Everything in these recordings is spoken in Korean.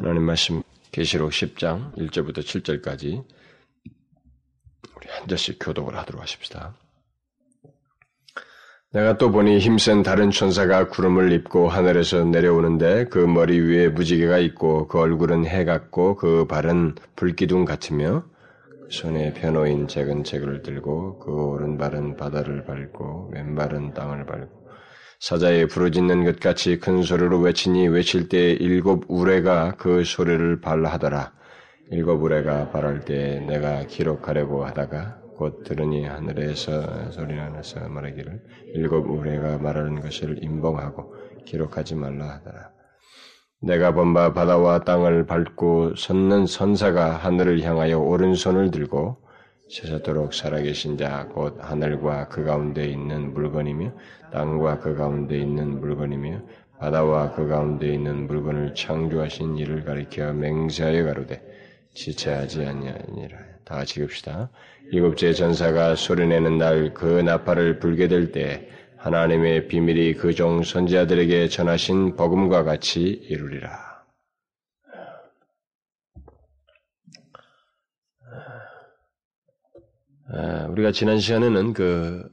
하나님 말씀 계시록 10장 1절부터 7절까지 우리 한 절씩 교독을 하도록 하십시다. 내가 또 보니 힘센 다른 천사가 구름을 입고 하늘에서 내려오는데 그 머리 위에 무지개가 있고 그 얼굴은 해 같고 그 발은 불기둥 같으며 손에 펴놓인 작은 책을 들고 그 오른발은 바다를 밟고 왼발은 땅을 밟고 사자에 부르짖는 것 같이 큰 소리로 외치니 외칠 때 일곱 우레가 그 소리를 발하더라. 일곱 우레가 발할 때 내가 기록하려고 하다가 곧 들으니 하늘에서 소리가 나서 말하기를 일곱 우레가 말하는 것을 임봉하고 기록하지 말라 하더라. 내가 본바 바다와 땅을 밟고 섰는 선사가 하늘을 향하여 오른손을 들고 세세토록 살아계신 자 곧 하늘과 그 가운데 있는 물건이며 땅과 그 가운데 있는 물건이며 바다와 그 가운데 있는 물건을 창조하신 이를 가리켜 맹세하여 가로되 지체하지 아니하니라. 다 같이 읽읍시다. 일곱째 전사가 소리내는 날 그 나팔을 불게 될 때 하나님의 비밀이 그 종 선지자들에게 전하신 복음과 같이 이루리라. 아, 우리가 지난 시간에는 그,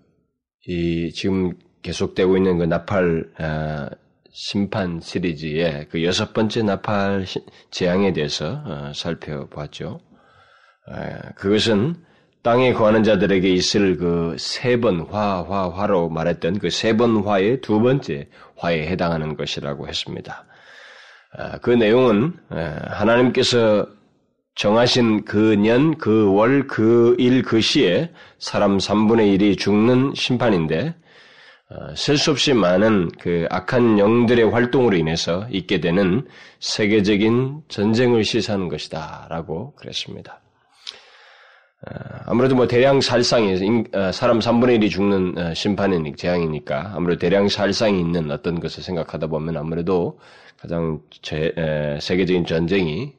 이, 지금 계속되고 있는 그 나팔, 아, 심판 시리즈의 그 여섯 번째 나팔 재앙에 대해서 어, 살펴보았죠. 아, 그것은 땅에 거하는 자들에게 있을 그 세 번 화, 화, 화로 말했던 그 세 번 화의 두 번째 화에 해당하는 것이라고 했습니다. 그 내용은 하나님께서 정하신 그 년, 그 월, 그 일, 그 시에 사람 3분의 1이 죽는 심판인데, 어, 셀수 없이 많은 그 악한 영들의 활동으로 인해서 있게 되는 세계적인 전쟁을 시사하는 것이다. 라고 그랬습니다. 어, 아무래도 뭐 대량 살상이, 어, 사람 3분의 1이 죽는 심판이 재앙이니까 아무래도 대량 살상이 있는 어떤 것을 생각하다 보면 아무래도 가장 제, 세계적인 전쟁이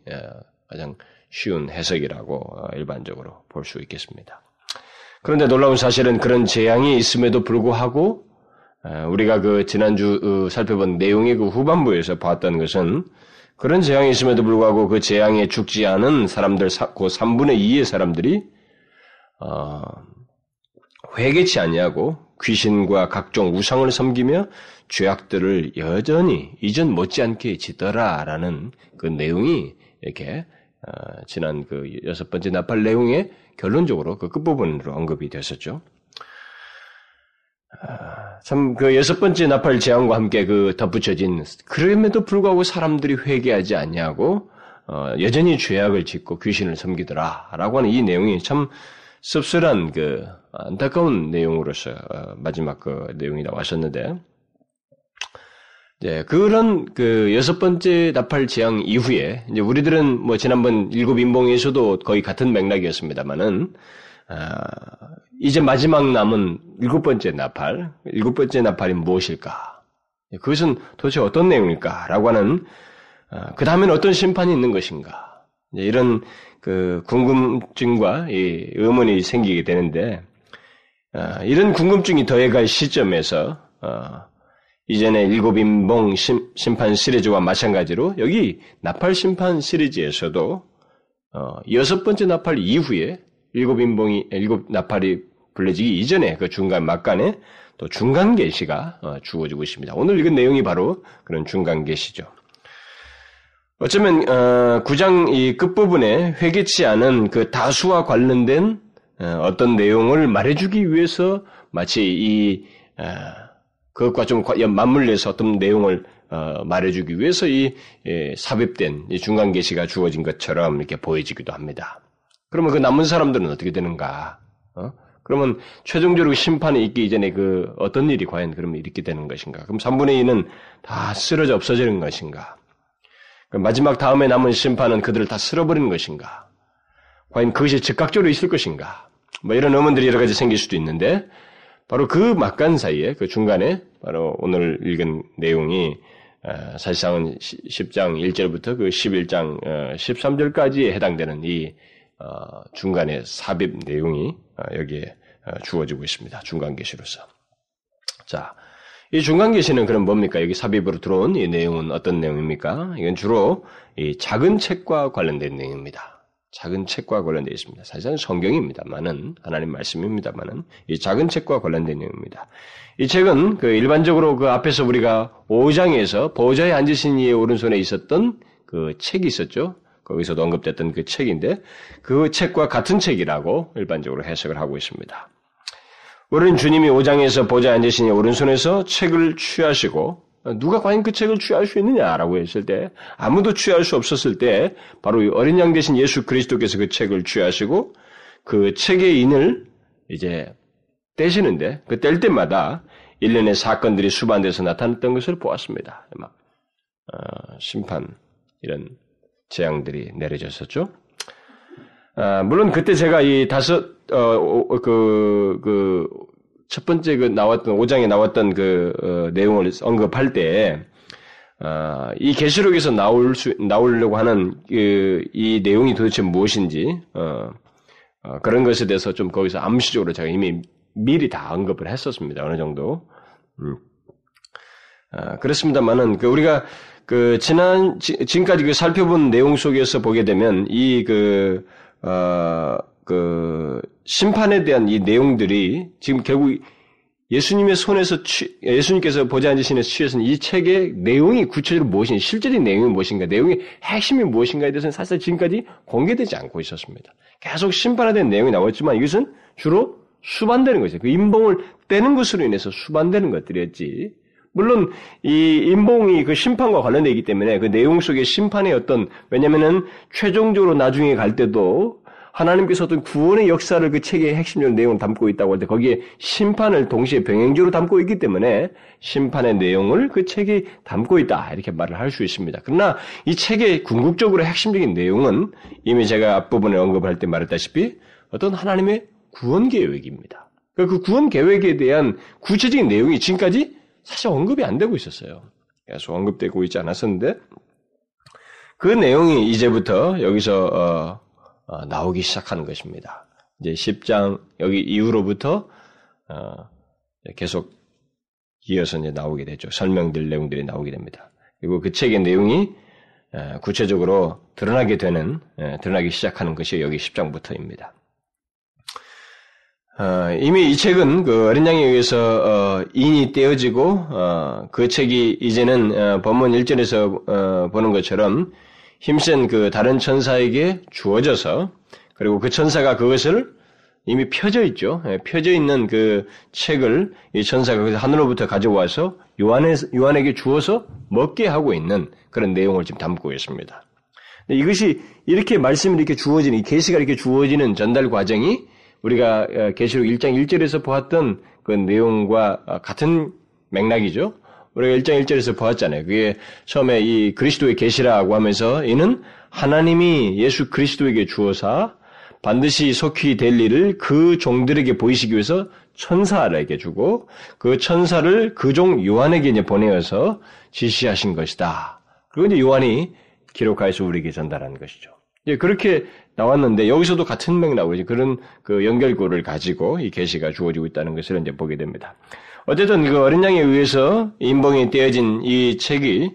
가장 쉬운 해석이라고 어, 일반적으로 볼 수 있겠습니다. 그런데 놀라운 사실은 그런 재앙이 있음에도 불구하고 어, 우리가 그 지난주 어, 살펴본 내용의 그 후반부에서 봤던 것은 그런 재앙이 있음에도 불구하고 그 재앙에 죽지 않은 사람들, 그 3분의 2의 사람들이 어, 회개치 아니하고 귀신과 각종 우상을 섬기며 죄악들을 여전히 이전 못지않게 짓더라라는 그 내용이 이렇게 어, 지난 그 여섯 번째 나팔 내용에 결론적으로 그 끝부분으로 언급이 됐었죠. 아, 참그 여섯 번째 나팔 재앙과 함께 그 덧붙여진 그럼에도 불구하고 사람들이 회개하지 않냐고 어, 여전히 죄악을 짓고 귀신을 섬기더라라고 하는 이 내용이 참 씁쓸한 그 안타까운 내용으로서 어, 마지막 그 내용이 나왔었는데 네, 그런 그 여섯 번째 나팔 재앙 이후에 이제 우리들은 뭐 지난번 일곱 인봉에서도 거의 같은 맥락이었습니다만은 아, 이제 마지막 남은 일곱 번째 나팔, 일곱 번째 나팔이 무엇일까? 그것은 도대체 어떤 내용일까?라고 하는 아, 그 다음에는 어떤 심판이 있는 것인가? 이런 그 궁금증과 이 의문이 생기게 되는데 아, 이런 궁금증이 더해갈 시점에서 어, 이전에 일곱 인봉 심판 시리즈와 마찬가지로 여기 나팔 심판 시리즈에서도 어, 여섯 번째 나팔 이후에 일곱 인봉이 일곱 나팔이 불려지기 이전에 그 중간 막간에 또 중간 계시가 어, 주어지고 있습니다. 오늘 읽은 내용이 바로 그런 중간 계시죠. 어쩌면 어, 구장 이 끝부분에 회개치 않은 그 다수와 관련된 어, 떤 내용을 말해주기 위해서 마치 이 어, 그것과 좀 맞물려서 어떤 내용을 어, 말해주기 위해서 이 예, 삽입된 이 중간 계시가 주어진 것처럼 이렇게 보여지기도 합니다. 그러면 그 남은 사람들은 어떻게 되는가? 어? 그러면 최종적으로 심판이 있기 이전에 그 어떤 일이 과연 그러면 이렇게 되는 것인가? 그럼 3분의 2는 다 쓰러져 없어지는 것인가? 마지막 다음에 남은 심판은 그들을 다 쓸어버리는 것인가? 과연 그것이 즉각적으로 있을 것인가? 뭐 이런 의문들이 여러 가지 생길 수도 있는데 바로 그 막간 사이에 그 중간에 바로 오늘 읽은 내용이 어, 사실상은 10장 1절부터 그 11장 13절까지에 어, 해당되는 이 어, 중간의 삽입 내용이 여기에 주어지고 있습니다. 중간 계시로서. 자, 이 중간 계시는 그럼 뭡니까? 여기 삽입으로 들어온 이 내용은 어떤 내용입니까? 이건 주로 이 작은 책과 관련된 내용입니다. 작은 책과 관련되어 있습니다. 사실은 성경입니다만은 하나님 말씀입니다만은 이 작은 책과 관련된 내용입니다. 이 책은 그 일반적으로 그 앞에서 우리가 5장에서 보좌에 앉으신 이의 오른손에 있었던 그 책이 있었죠. 거기서도 언급됐던 그 책인데 그 책과 같은 책이라고 일반적으로 해석을 하고 있습니다. 우리는 주님이 5장에서 보좌에 앉으신 이의 오른손에서 책을 취하시고 누가 과연 그 책을 취할 수 있느냐라고 했을 때 아무도 취할 수 없었을 때 바로 어린 양 대신 예수 그리스도께서 그 책을 취하시고 그 책의 인을 이제 떼시는데 그 뗄 때마다 일련의 사건들이 수반돼서 나타났던 것을 보았습니다. 막 어, 심판 이런 재앙들이 내려졌었죠. 아, 물론 그때 제가 이 다섯 어, 그, 그, 첫 번째 그 나왔던, 5장에 나왔던 그, 어, 내용을 언급할 때, 어, 이 계시록에서 나올 수, 나오려고 하는 그, 이 내용이 도대체 무엇인지, 어, 어, 그런 것에 대해서 좀 거기서 암시적으로 제가 이미 미리 다 언급을 했었습니다. 어느 정도. 음. 아, 그렇습니다만은, 그 우리가 그 지난, 지, 지금까지 그 살펴본 내용 속에서 보게 되면 이 그, 어, 그 심판에 대한 이 내용들이 지금 결국 예수님의 손에서 취, 예수님께서 보좌 앉으신 취해서 이 책의 내용이 구체적으로 무엇인지 실질의 내용이 무엇인가 내용의 핵심이 무엇인가에 대해서는 사실 지금까지 공개되지 않고 있었습니다. 계속 심판에 대한 내용이 나왔지만 이것은 주로 수반되는 것이죠. 그 인봉을 떼는 것으로 인해서 수반되는 것들이었지. 물론 이 인봉이 그 심판과 관련되기 때문에 그 내용 속에 심판의 어떤 왜냐면은 최종적으로 나중에 갈 때도 하나님께서 어떤 구원의 역사를 그 책의 핵심적 내용을 담고 있다고 할 때 거기에 심판을 동시에 병행적으로 담고 있기 때문에 심판의 내용을 그 책이 담고 있다 이렇게 말을 할 수 있습니다. 그러나 이 책의 궁극적으로 핵심적인 내용은 이미 제가 앞부분에 언급할 때 말했다시피 어떤 하나님의 구원 계획입니다. 그 구원 계획에 대한 구체적인 내용이 지금까지 사실 언급이 안 되고 있었어요. 계속 언급되고 있지 않았었는데 그 내용이 이제부터 여기서 어, 어, 나오기 시작하는 것입니다. 이제 10장 여기 이후로부터 어, 계속 이어서 이제 나오게 되죠. 설명될 내용들이 나오게 됩니다. 그리고 그 책의 내용이 어, 구체적으로 드러나게 되는 드러나기 시작하는 것이 여기 10장부터입니다. 이미 이 책은 그 어린 양에 의해서 인이 떼어지고 그 책이 이제는 본문 1절에서 보는 것처럼 힘센 그 다른 천사에게 주어져서 그리고 그 천사가 그것을 이미 펴져 있죠. 예, 펴져 있는 그 책을 이 천사가 그 하늘로부터 가져와서 요한에, 요한에게 주어서 먹게 하고 있는 그런 내용을 지금 담고 있습니다. 이것이 이렇게 말씀이 이렇게 주어지는, 이 계시가 이렇게 주어지는 전달 과정이 우리가 어, 계시록 1장 1절에서 보았던 그 내용과 어, 같은 맥락이죠. 우리가 1장 1절에서 보았잖아요. 그게 처음에 이 그리스도의 계시라고 하면서 이는 하나님이 예수 그리스도에게 주어사 반드시 속히 될 일을 그 종들에게 보이시기 위해서 천사에게 주고 그 천사를 그 종 요한에게 이제 보내어서 지시하신 것이다. 그리고 이제 요한이 기록하여서 우리에게 전달한 것이죠. 예, 그렇게 나왔는데 여기서도 같은 맥락으로 그런 그 연결고를 가지고 이 계시가 주어지고 있다는 것을 이제 보게 됩니다. 어쨌든 그 어린 양에 의해서 인봉이 떼어진 이 책이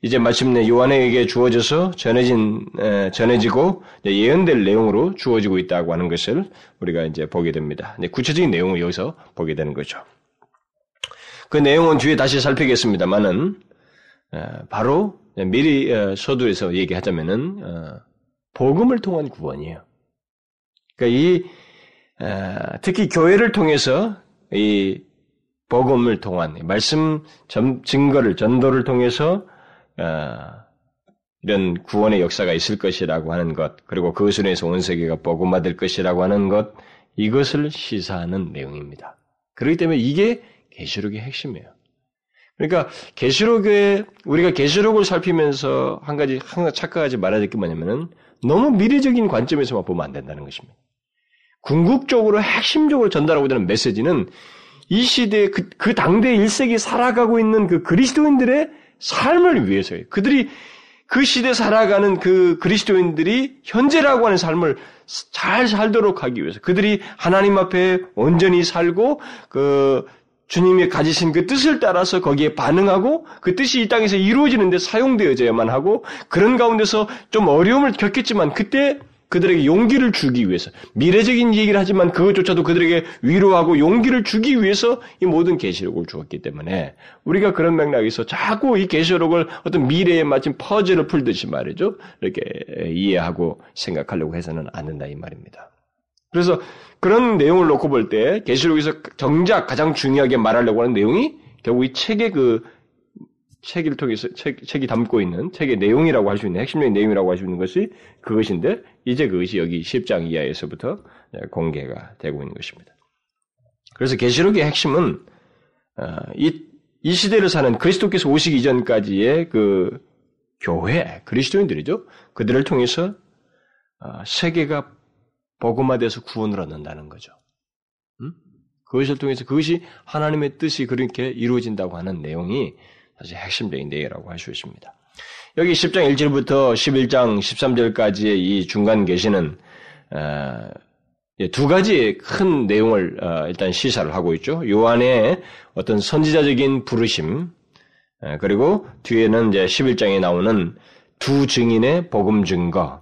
이제 마침내 요한에게 주어져서 전해진 전해지고 예언될 내용으로 주어지고 있다고 하는 것을 우리가 이제 보게 됩니다. 구체적인 내용을 여기서 보게 되는 거죠. 그 내용은 뒤에 다시 살피겠습니다만은 바로 미리 서두에서 얘기하자면은 어, 복음을 통한 구원이에요. 그러니까 이 특히 교회를 통해서 이 복음을 통한 말씀 증거를 전도를 통해서 어, 이런 구원의 역사가 있을 것이라고 하는 것 그리고 그것으로 인해서 온 세계가 복음 받을 것이라고 하는 것 이것을 시사하는 내용입니다. 그렇기 때문에 이게 계시록의 핵심이에요. 그러니까 계시록에 우리가 계시록을 살피면서 한 가지 항상 착각하지 말아야 될 게 뭐냐면은 너무 미래적인 관점에서만 보면 안 된다는 것입니다. 궁극적으로 핵심적으로 전달하고 있는 메시지는 이 시대에 그, 그 당대 1세기 살아가고 있는 그 그리스도인들의 삶을 위해서예요. 그들이 그 시대 살아가는 그 그리스도인들이 현재라고 하는 삶을 잘 살도록 하기 위해서 그들이 하나님 앞에 온전히 살고 그 주님이 가지신 그 뜻을 따라서 거기에 반응하고 그 뜻이 이 땅에서 이루어지는데 사용되어져야만 하고 그런 가운데서 좀 어려움을 겪겠지만 그때 그들에게 용기를 주기 위해서 미래적인 얘기를 하지만 그것조차도 그들에게 위로하고 용기를 주기 위해서 이 모든 계시록을 주었기 때문에 우리가 그런 맥락에서 자꾸 이 계시록을 어떤 미래에 맞춘 퍼즐을 풀듯이 말이죠 이렇게 이해하고 생각하려고 해서는 안 된다 이 말입니다. 그래서 그런 내용을 놓고 볼 때 계시록에서 정작 가장 중요하게 말하려고 하는 내용이 결국 이 책의 그 책을 통해서 책, 책이 담고 있는 책의 내용이라고 할 수 있는 핵심적인 내용이라고 할 수 있는 것이 그것인데 이제 그것이 여기 10장 이하에서부터 공개가 되고 있는 것입니다. 그래서 계시록의 핵심은 어, 이, 이 시대를 사는 그리스도께서 오시기 이전까지의 그 교회 그리스도인들이죠. 그들을 통해서 어, 세계가 복음화돼서 구원을 얻는다는 거죠. 음? 그것을 통해서 그것이 하나님의 뜻이 그렇게 이루어진다고 하는 내용이 사실 핵심적인 내용이라고 할 수 있습니다. 여기 10장 1절부터 11장 13절까지의 이 중간 계시는 어, 예, 두 가지 큰 내용을 어, 일단 시사를 하고 있죠. 요한의 어떤 선지자적인 부르심 어, 그리고 뒤에는 이제 11장에 나오는 두 증인의 복음 증거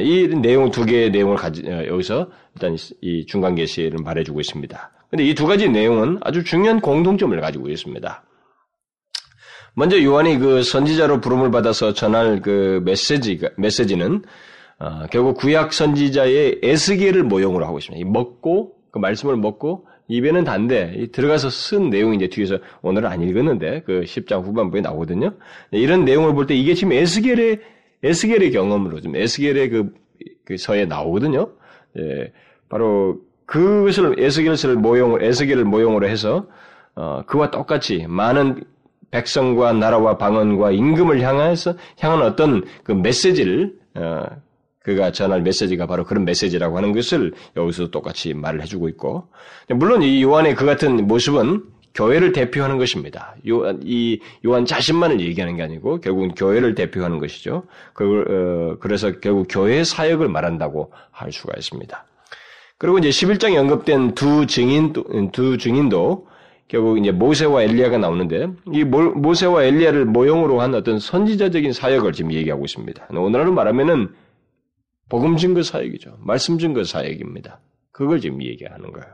이 내용 두 개의 내용을 가지 여기서 일단 이 중간 계시를 말해주고 있습니다. 근데 이 두 가지 내용은 아주 중요한 공통점을 가지고 있습니다. 먼저 요한이 그 선지자로 부름을 받아서 전할 그 메시지 메시지는 어, 결국 구약 선지자의 에스겔을 모형으로 하고 있습니다. 먹고 그 말씀을 먹고 입에는 단데 들어가서 쓴 내용이 이제 뒤에서 오늘은 안 읽었는데 그 10장 후반부에 나오거든요. 이런 내용을 볼 때 이게 지금 에스겔의 에스겔의 경험으로 좀 에스겔의 그, 그 서에 나오거든요. 예, 바로 그것을 에스겔을 모형을 에스겔을 모형으로 해서 어, 그와 똑같이 많은 백성과 나라와 방언과 임금을 향해서 향한 어떤 그 메시지를 어, 그가 전할 메시지가 바로 그런 메시지라고 하는 것을 여기서 똑같이 말을 해주고 있고 물론 이 요한의 그 같은 모습은 교회를 대표하는 것입니다. 요한, 이 요한 자신만을 얘기하는 게 아니고 결국은 교회를 대표하는 것이죠. 그, 어, 그래서 결국 교회의 사역을 말한다고 할 수가 있습니다. 그리고 이제 11장에 언급된 두 증인, 두 증인도 결국 이제 모세와 엘리야가 나오는데 이 모, 세와 엘리야를 모형으로 한 어떤 선지자적인 사역을 지금 얘기하고 있습니다. 오늘날로 말하면은 복음 증거 사역이죠. 말씀 증거 사역입니다. 그걸 지금 얘기하는 거예요.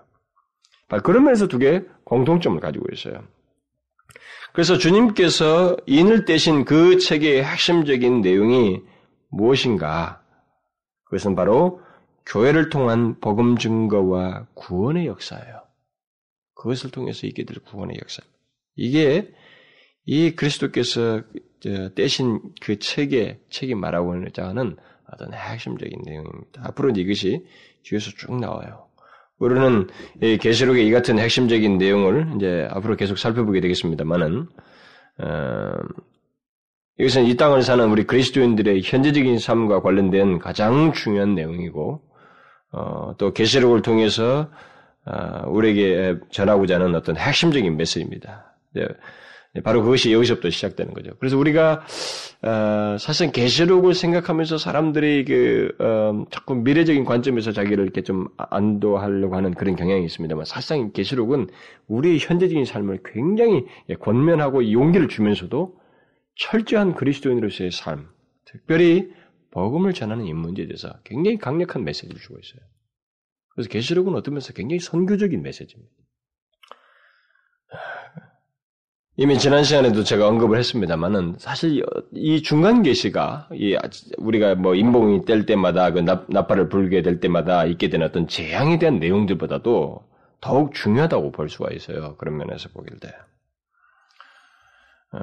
그런 면에서 두 개의 공통점을 가지고 있어요. 그래서 주님께서 인을 떼신 그 책의 핵심적인 내용이 무엇인가? 그것은 바로 교회를 통한 복음 증거와 구원의 역사예요. 그것을 통해서 있게 될 구원의 역사. 이게 이 그리스도께서 떼신 그 책의 책이 말하고 있는 자는 어떤 핵심적인 내용입니다. 앞으로 이것이 뒤에서 쭉 나와요. 우리는 계시록의 이 같은 핵심적인 내용을 이제 앞으로 계속 살펴보게 되겠습니다만은 어, 이것은 이 땅을 사는 우리 그리스도인들의 현재적인 삶과 관련된 가장 중요한 내용이고 어, 또 계시록을 통해서 아, 우리에게 전하고자 하는 어떤 핵심적인 메시지입니다. 네, 바로 그것이 여기서부터 시작되는 거죠. 그래서 우리가 어, 사실 계시록을 생각하면서 사람들이 그 어, 자꾸 미래적인 관점에서 자기를 이렇게 좀 안도하려고 하는 그런 경향이 있습니다만 사실상 계시록은 우리의 현재적인 삶을 굉장히 권면하고 용기를 주면서도 철저한 그리스도인으로서의 삶, 특별히 복음을 전하는 이 문제에 대해서 굉장히 강력한 메시지를 주고 있어요. 그래서 계시록은 어떤 면에서 굉장히 선교적인 메시지입니다. 이미 지난 시간에도 제가 언급을 했습니다만은 사실 이 중간 계시가 우리가 뭐 인봉이 뗄 때마다 그 나팔을 불게 될 때마다 있게 되는 어떤 재앙에 대한 내용들보다도 더욱 중요하다고 볼 수가 있어요. 그런 면에서 보길 때. 어,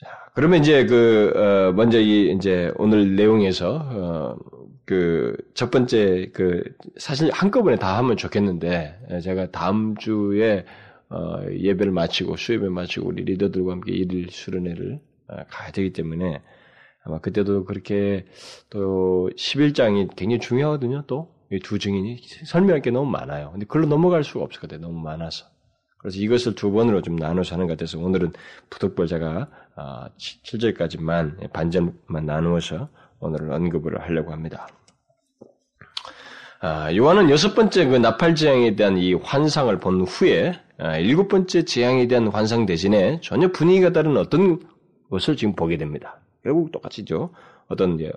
자, 그러면 이제 그 어, 먼저 이 이제 오늘 내용에서 어, 그 첫 번째 그 사실 한꺼번에 다 하면 좋겠는데 제가 다음 주에 어, 예배를 마치고 수예배 마치고 우리 리더들과 함께 일일 수련회를 어, 가야 되기 때문에 아마 그때도 그렇게 또 11장이 굉장히 중요하거든요. 또 이 두 증인이 설명할 게 너무 많아요. 근데 그걸로 넘어갈 수가 없었거든요. 너무 많아서. 그래서 이것을 두 번으로 좀 나눠서 하는 것 같아서 오늘은 부득벌 제가 7절까지만 어, 반절만 나누어서 오늘은 언급을 하려고 합니다. 아, 요한은 여섯 번째 그 나팔 재앙에 대한 이 환상을 본 후에 아, 일곱 번째 재앙에 대한 환상 대신에 전혀 분위기가 다른 어떤 것을 지금 보게 됩니다. 결국 똑같이죠. 어떤 이제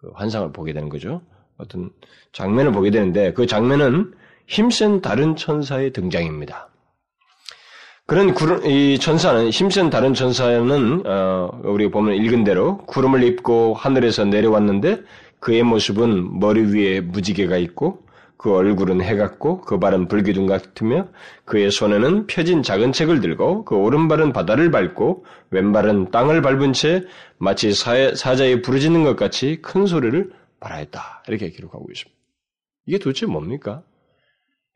그 환상을 보게 되는 거죠. 어떤 장면을 보게 되는데 그 장면은 힘센 다른 천사의 등장입니다. 그런 구름, 이 천사는 힘센 다른 천사는 어, 우리가 보면 읽은 대로 구름을 입고 하늘에서 내려왔는데 그의 모습은 머리 위에 무지개가 있고 그 얼굴은 해같고 그 발은 불기둥 같으며 그의 손에는 펴진 작은 책을 들고 그 오른발은 바다를 밟고 왼발은 땅을 밟은 채 마치 사, 사자에 부르짖는 것 같이 큰 소리를 말하였다 이렇게 기록하고 있습니다. 이게 도대체 뭡니까?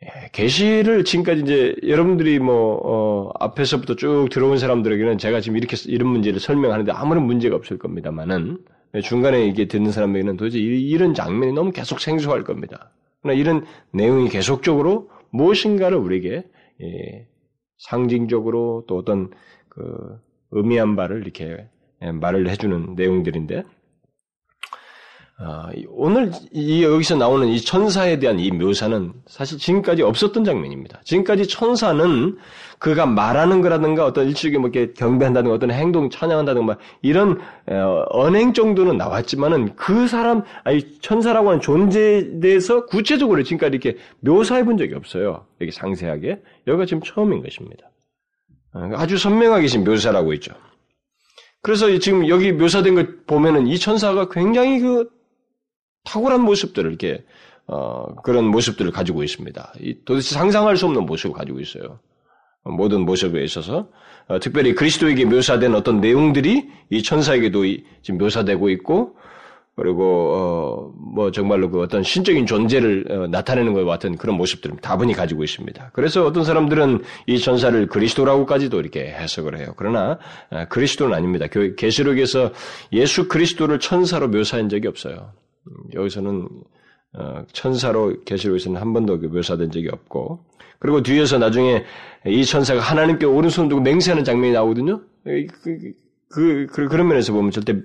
예, 계시를 지금까지 이제 여러분들이 뭐 어, 앞에서부터 쭉 들어온 사람들에게는 제가 지금 이렇게 이런 문제를 설명하는데 아무런 문제가 없을 겁니다만은 중간에 이게 듣는 사람에게는 도대체 이런 장면이 너무 계속 생소할 겁니다. 그러나 이런 내용이 계속적으로 무엇인가를 우리에게 예, 상징적으로 또 어떤 그 의미한 바를 이렇게 예, 말을 해주는 내용들인데 아, 오늘 이 여기서 나오는 이 천사에 대한 이 묘사는 사실 지금까지 없었던 장면입니다. 지금까지 천사는 그가 말하는 거라든가 어떤 일찍이 뭐 경배한다든가 어떤 행동 찬양한다든가 이런 어, 언행 정도는 나왔지만은 그 사람 아니 천사라고 하는 존재에 대해서 구체적으로 지금까지 이렇게 묘사해 본 적이 없어요. 이렇게 상세하게 여기가 지금 처음인 것입니다. 어, 아주 선명하게 지금 묘사라고 있죠. 그래서 지금 여기 묘사된 걸 보면은 이 천사가 굉장히 그 탁월한 모습들을 이렇게 어, 그런 모습들을 가지고 있습니다. 도대체 상상할 수 없는 모습을 가지고 있어요. 모든 모습에 있어서 어, 특별히 그리스도에게 묘사된 어떤 내용들이 이 천사에게도 이, 지금 묘사되고 있고 그리고 어, 뭐 정말로 그 어떤 신적인 존재를 어, 나타내는 것과 같은 그런 모습들을 다분히 가지고 있습니다. 그래서 어떤 사람들은 이 천사를 그리스도라고까지도 이렇게 해석을 해요. 그러나 어, 그리스도는 아닙니다. 계시록에서 예수 그리스도를 천사로 묘사한 적이 없어요. 음, 여기서는 어, 천사로 계시록에서는 한 번도 그 묘사된 적이 없고 그리고 뒤에서 나중에 이 천사가 하나님께 오른손 두고 맹세하는 장면이 나오거든요. 그, 그, 그, 그런 면에서 보면 절대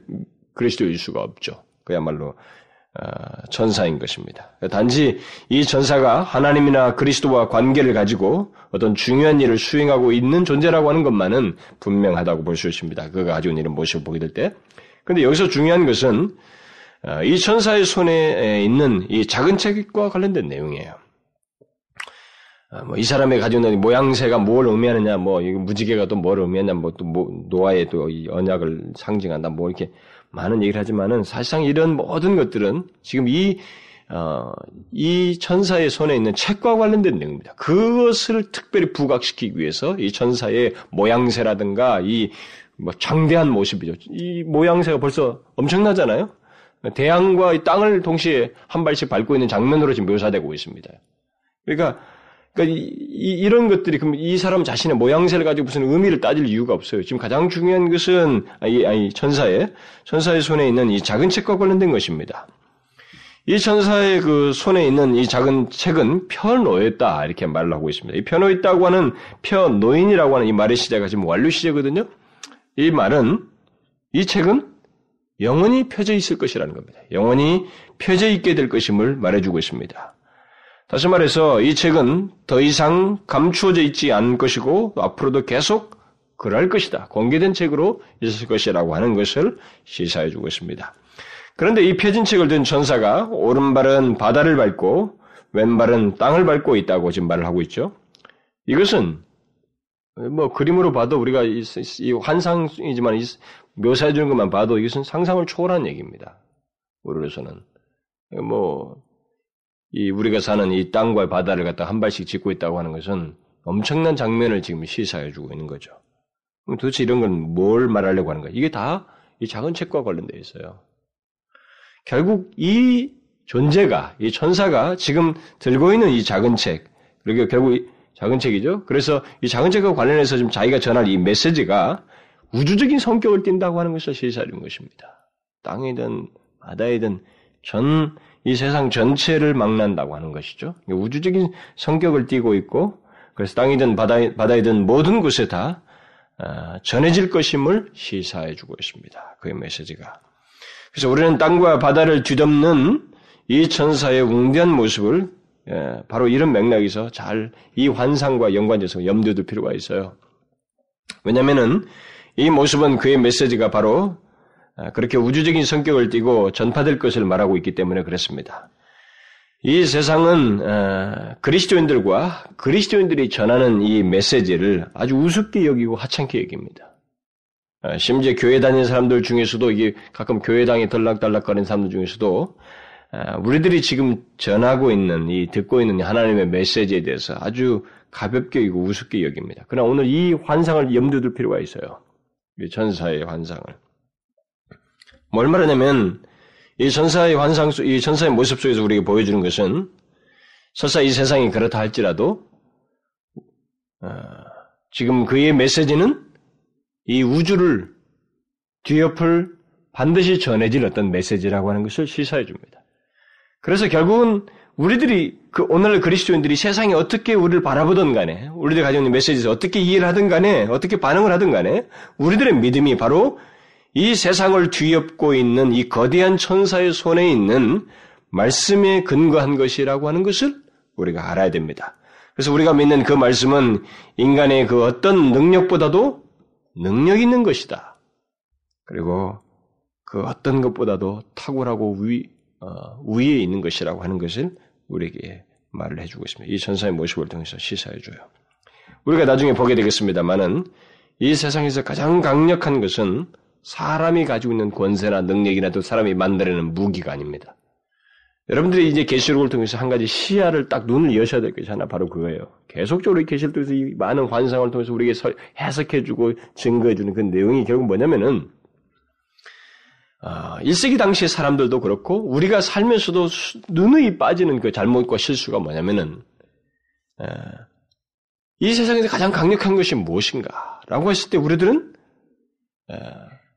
그리스도일 수가 없죠. 그야말로 어, 천사인 것입니다. 단지 이 천사가 하나님이나 그리스도와 관계를 가지고 어떤 중요한 일을 수행하고 있는 존재라고 하는 것만은 분명하다고 볼 수 있습니다. 그가 가지고 있는 모습을 보게 될 때. 그런데 여기서 중요한 것은 어, 이 천사의 손에 있는 이 작은 책과 관련된 내용이에요. 어, 뭐이 사람의 가지고 있는 모양새가 뭘 의미하느냐, 뭐 무지개가 또 뭘 의미하냐, 뭐또 뭐 노아의 또 언약을 상징한다, 뭐 이렇게 많은 얘기를 하지만은 사실상 이런 모든 것들은 지금 이 어, 이 천사의 손에 있는 책과 관련된 내용입니다. 그것을 특별히 부각시키기 위해서 이 천사의 모양새라든가 이 뭐 장대한 모습이죠. 이 모양새가 벌써 엄청나잖아요. 대양과 이 땅을 동시에 한 발씩 밟고 있는 장면으로 지금 묘사되고 있습니다. 그러니까, 그러니까 이, 런 것들이 그럼 이 사람 자신의 모양새를 가지고 무슨 의미를 따질 이유가 없어요. 지금 가장 중요한 것은 아니, 아니 천사의 천사의 손에 있는 이 작은 책과 관련된 것입니다. 이 천사의 그 손에 있는 이 작은 책은 펴놓였다 이렇게 말을 하고 있습니다. 이 펴놓였다고 하는 펴노인이라고 하는 이 말의 시제가 지금 완료 시제거든요. 이 말은 이 책은 영원히 펴져 있을 것이라는 겁니다. 영원히 펴져 있게 될 것임을 말해주고 있습니다. 다시 말해서 이 책은 더 이상 감추어져 있지 않을 것이고 앞으로도 계속 그럴 것이다. 공개된 책으로 있을 것이라고 하는 것을 시사해 주고 있습니다. 그런데 이 펴진 책을 든 천사가 오른발은 바다를 밟고 왼발은 땅을 밟고 있다고 지금 말을 하고 있죠. 이것은 뭐 그림으로 봐도 우리가 이, 이 환상이지만 이 묘사해 주는 것만 봐도 이것은 상상을 초월한 얘기입니다. 우리로서는 뭐 이 우리가 사는 이 땅과 바다를 갖다 한 발씩 짓고 있다고 하는 것은 엄청난 장면을 지금 시사해 주고 있는 거죠. 도대체 이런 건 뭘 말하려고 하는 거야? 이게 다 이 작은 책과 관련되어 있어요. 결국 이 존재가 이 천사가 지금 들고 있는 이 작은 책 그리고 결국 작은 책이죠. 그래서 이 작은 책과 관련해서 좀 자기가 전할 이 메시지가 우주적인 성격을 띈다고 하는 것을 시사하는 것입니다. 땅이든 바다이든 전 이 세상 전체를 망난다고 하는 것이죠. 우주적인 성격을 띠고 있고 그래서 땅이든 바다, 바다이든 모든 곳에 다 어, 전해질 것임을 시사해주고 있습니다. 그의 메시지가. 그래서 우리는 땅과 바다를 뒤덮는 이 천사의 웅대한 모습을 예, 바로 이런 맥락에서 잘 이 환상과 연관돼서 염두에 둘 필요가 있어요. 왜냐하면은 이 모습은 그의 메시지가 바로 아, 그렇게 우주적인 성격을 띠고 전파될 것을 말하고 있기 때문에 그렇습니다. 이 세상은 어, 그리스도인들과 그리스도인들이 전하는 이 메시지를 아주 우습게 여기고 하찮게 여깁니다. 어, 심지어 교회 다니는 사람들 중에서도 이게 가끔 교회당에 덜락달락거리는 사람들 중에서도 어, 우리들이 지금 전하고 있는 이 듣고 있는 하나님의 메시지에 대해서 아주 가볍게 여기고 우습게 여깁니다. 그러나 오늘 이 환상을 염두에 둘 필요가 있어요. 이 전사의 환상을. 뭘 말하냐면 이 전사의 환상 속, 이 전사의 모습 속에서 우리에게 보여주는 것은 설사 이 세상이 그렇다 할지라도 어, 지금 그의 메시지는 이 우주를 뒤엎을 반드시 전해질 어떤 메시지라고 하는 것을 시사해 줍니다. 그래서 결국은 우리들이 그 오늘 그리스도인들이 세상에 어떻게 우리를 바라보든 간에 우리들 가지고 있는 메시지에서 어떻게 이해를 하든 간에 어떻게 반응을 하든 간에 우리들의 믿음이 바로 이 세상을 뒤엎고 있는 이 거대한 천사의 손에 있는 말씀에 근거한 것이라고 하는 것을 우리가 알아야 됩니다. 그래서 우리가 믿는 그 말씀은 인간의 그 어떤 능력보다도 능력 있는 것이다. 그리고 그 어떤 것보다도 탁월하고 위, 어, 위에 있는 것이라고 하는 것을 우리에게 말을 해주고 있습니다. 이 천사의 모습을 통해서 시사해줘요. 우리가 나중에 보게 되겠습니다만은 이 세상에서 가장 강력한 것은 사람이 가지고 있는 권세나 능력이나 또 사람이 만들어내는 무기가 아닙니다. 여러분들이 이제 계시록을 통해서 한 가지 시야를 딱 눈을 여셔야 될 것이 하나 바로 그거예요. 계속적으로 이 계시를 통해서 이 많은 환상을 통해서 우리에게 해석해주고 증거해주는 그 내용이 결국 뭐냐면은 어, 1세기 당시의 사람들도 그렇고 우리가 살면서도 눈이 빠지는 그 잘못과 실수가 뭐냐면은 에, 이 세상에서 가장 강력한 것이 무엇인가? 라고 했을 때 우리들은 에,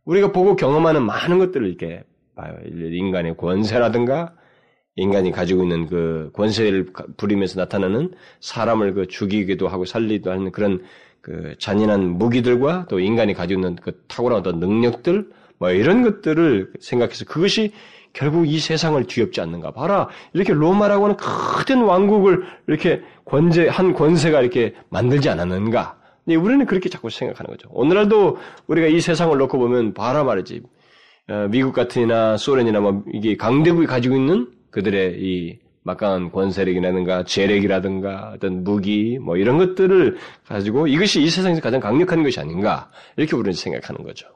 우리가 보고 경험하는 많은 것들을 이렇게 봐요. 인간의 권세라든가 인간이 가지고 있는 그 권세를 부리면서 나타나는 사람을 그 죽이기도 하고 살리기도 하는 그런 그 잔인한 무기들과 또 인간이 가지고 있는 그 탁월한 어떤 능력들 뭐 이런 것들을 생각해서 그것이 결국 이 세상을 뒤엎지 않는가. 봐라. 이렇게 로마라고 하는 큰 왕국을 이렇게 권세, 한 권세가 이렇게 만들지 않았는가. 네, 우리는 그렇게 자꾸 생각하는 거죠. 오늘날도 우리가 이 세상을 놓고 보면 봐라 말이지. 어, 미국 같은이나 소련이나 뭐 이게 강대국이 가지고 있는 그들의 이 막강한 권세력이라든가 재력이라든가 어떤 무기 뭐 이런 것들을 가지고 이것이 이 세상에서 가장 강력한 것이 아닌가 이렇게 우리는 생각하는 거죠.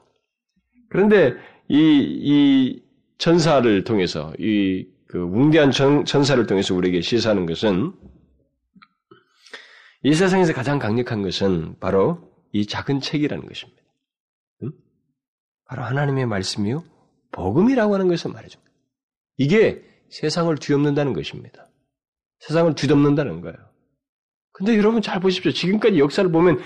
그런데 이, 이 전사를 통해서 이 그 웅대한 전, 전사를 통해서 우리에게 시사하는 것은 이 세상에서 가장 강력한 것은 바로 이 작은 책이라는 것입니다. 음? 바로 하나님의 말씀이요. 복음이라고 하는 것을 말해줍 이게 세상을 뒤엎는다는 것입니다. 세상을 뒤덮는다는 거예요. 근데 여러분 잘 보십시오. 지금까지 역사를 보면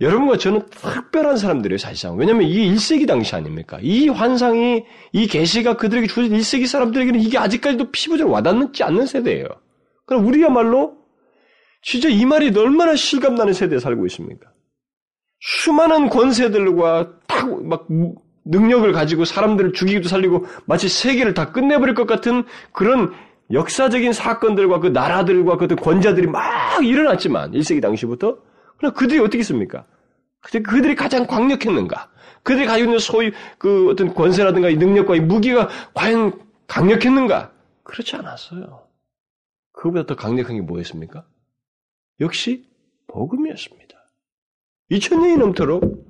여러분과 저는 특별한 사람들이에요, 사실상. 왜냐하면 이게 1세기 당시 아닙니까? 이 환상이, 이 계시가 그들에게 주어진 1세기 사람들에게는 이게 아직까지도 피부적으로 와닿지 않는 세대예요. 그럼 우리야말로 진짜 이 말이 얼마나 실감나는 세대에 살고 있습니까? 수많은 권세들과 딱, 막, 능력을 가지고 사람들을 죽이기도 살리고 마치 세계를 다 끝내버릴 것 같은 그런 역사적인 사건들과 그 나라들과 그 권자들이 막 일어났지만 1세기 당시부터 그럼 그들이 어떻게 했습니까? 그들이 가장 강력했는가? 그들이 가지고 있는 소유 그 어떤 권세라든가 이 능력과 이 무기가 과연 강력했는가? 그렇지 않았어요. 그보다 더 강력한 게 뭐였습니까? 역시 복음이었습니다. 2000년이 넘도록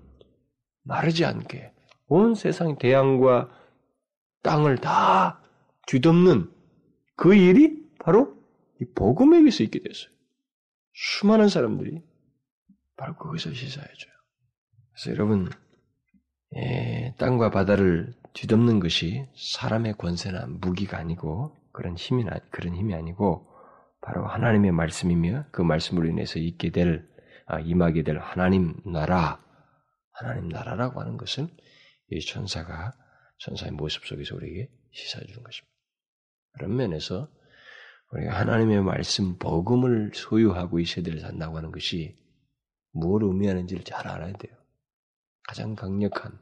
마르지 않게 온 세상 대양과 땅을 다 뒤덮는 그 일이 바로 이 복음에 의해서 있게 됐어요. 수많은 사람들이 바로 그것을 시사해줘요. 그래서 여러분, 예, 땅과 바다를 뒤덮는 것이 사람의 권세나 무기가 아니고 그런 힘이 그런 힘이 아니고 바로 하나님의 말씀이며 그 말씀으로 인해서 있게 될 아, 임하게 될 하나님 나라, 하나님 나라라고 하는 것은 이 천사가 천사의 모습 속에서 우리에게 시사해 주는 것입니다. 그런 면에서 우리가 하나님의 말씀 복음을 소유하고 이 세대를 산다고 하는 것이 무엇을 의미하는지를 잘 알아야 돼요. 가장 강력한,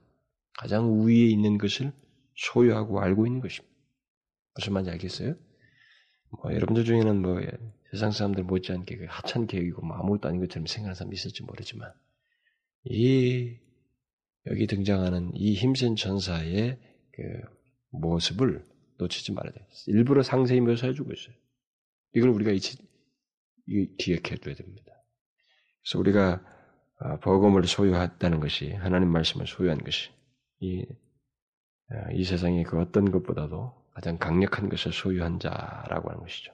가장 위에 있는 것을 소유하고 알고 있는 것입니다. 무슨 말인지 알겠어요? 뭐 여러분들 중에는 뭐 세상 사람들 못지않게 그 하찮은 계획이고 뭐 아무것도 아닌 것처럼 생각하는 사람이 있을지 모르지만 이 여기 등장하는 이 힘센 전사의 그 모습을 놓치지 말아야 돼. 일부러 상세히 묘사해주고 있어요. 이걸 우리가 이치, 기억해 둬야 됩니다. 그래서 우리가 아, 복음을 소유했다는 것이 하나님 말씀을 소유한 것이 이, 아, 이 세상의 그 어떤 것보다도 가장 강력한 것을 소유한 자라고 하는 것이죠.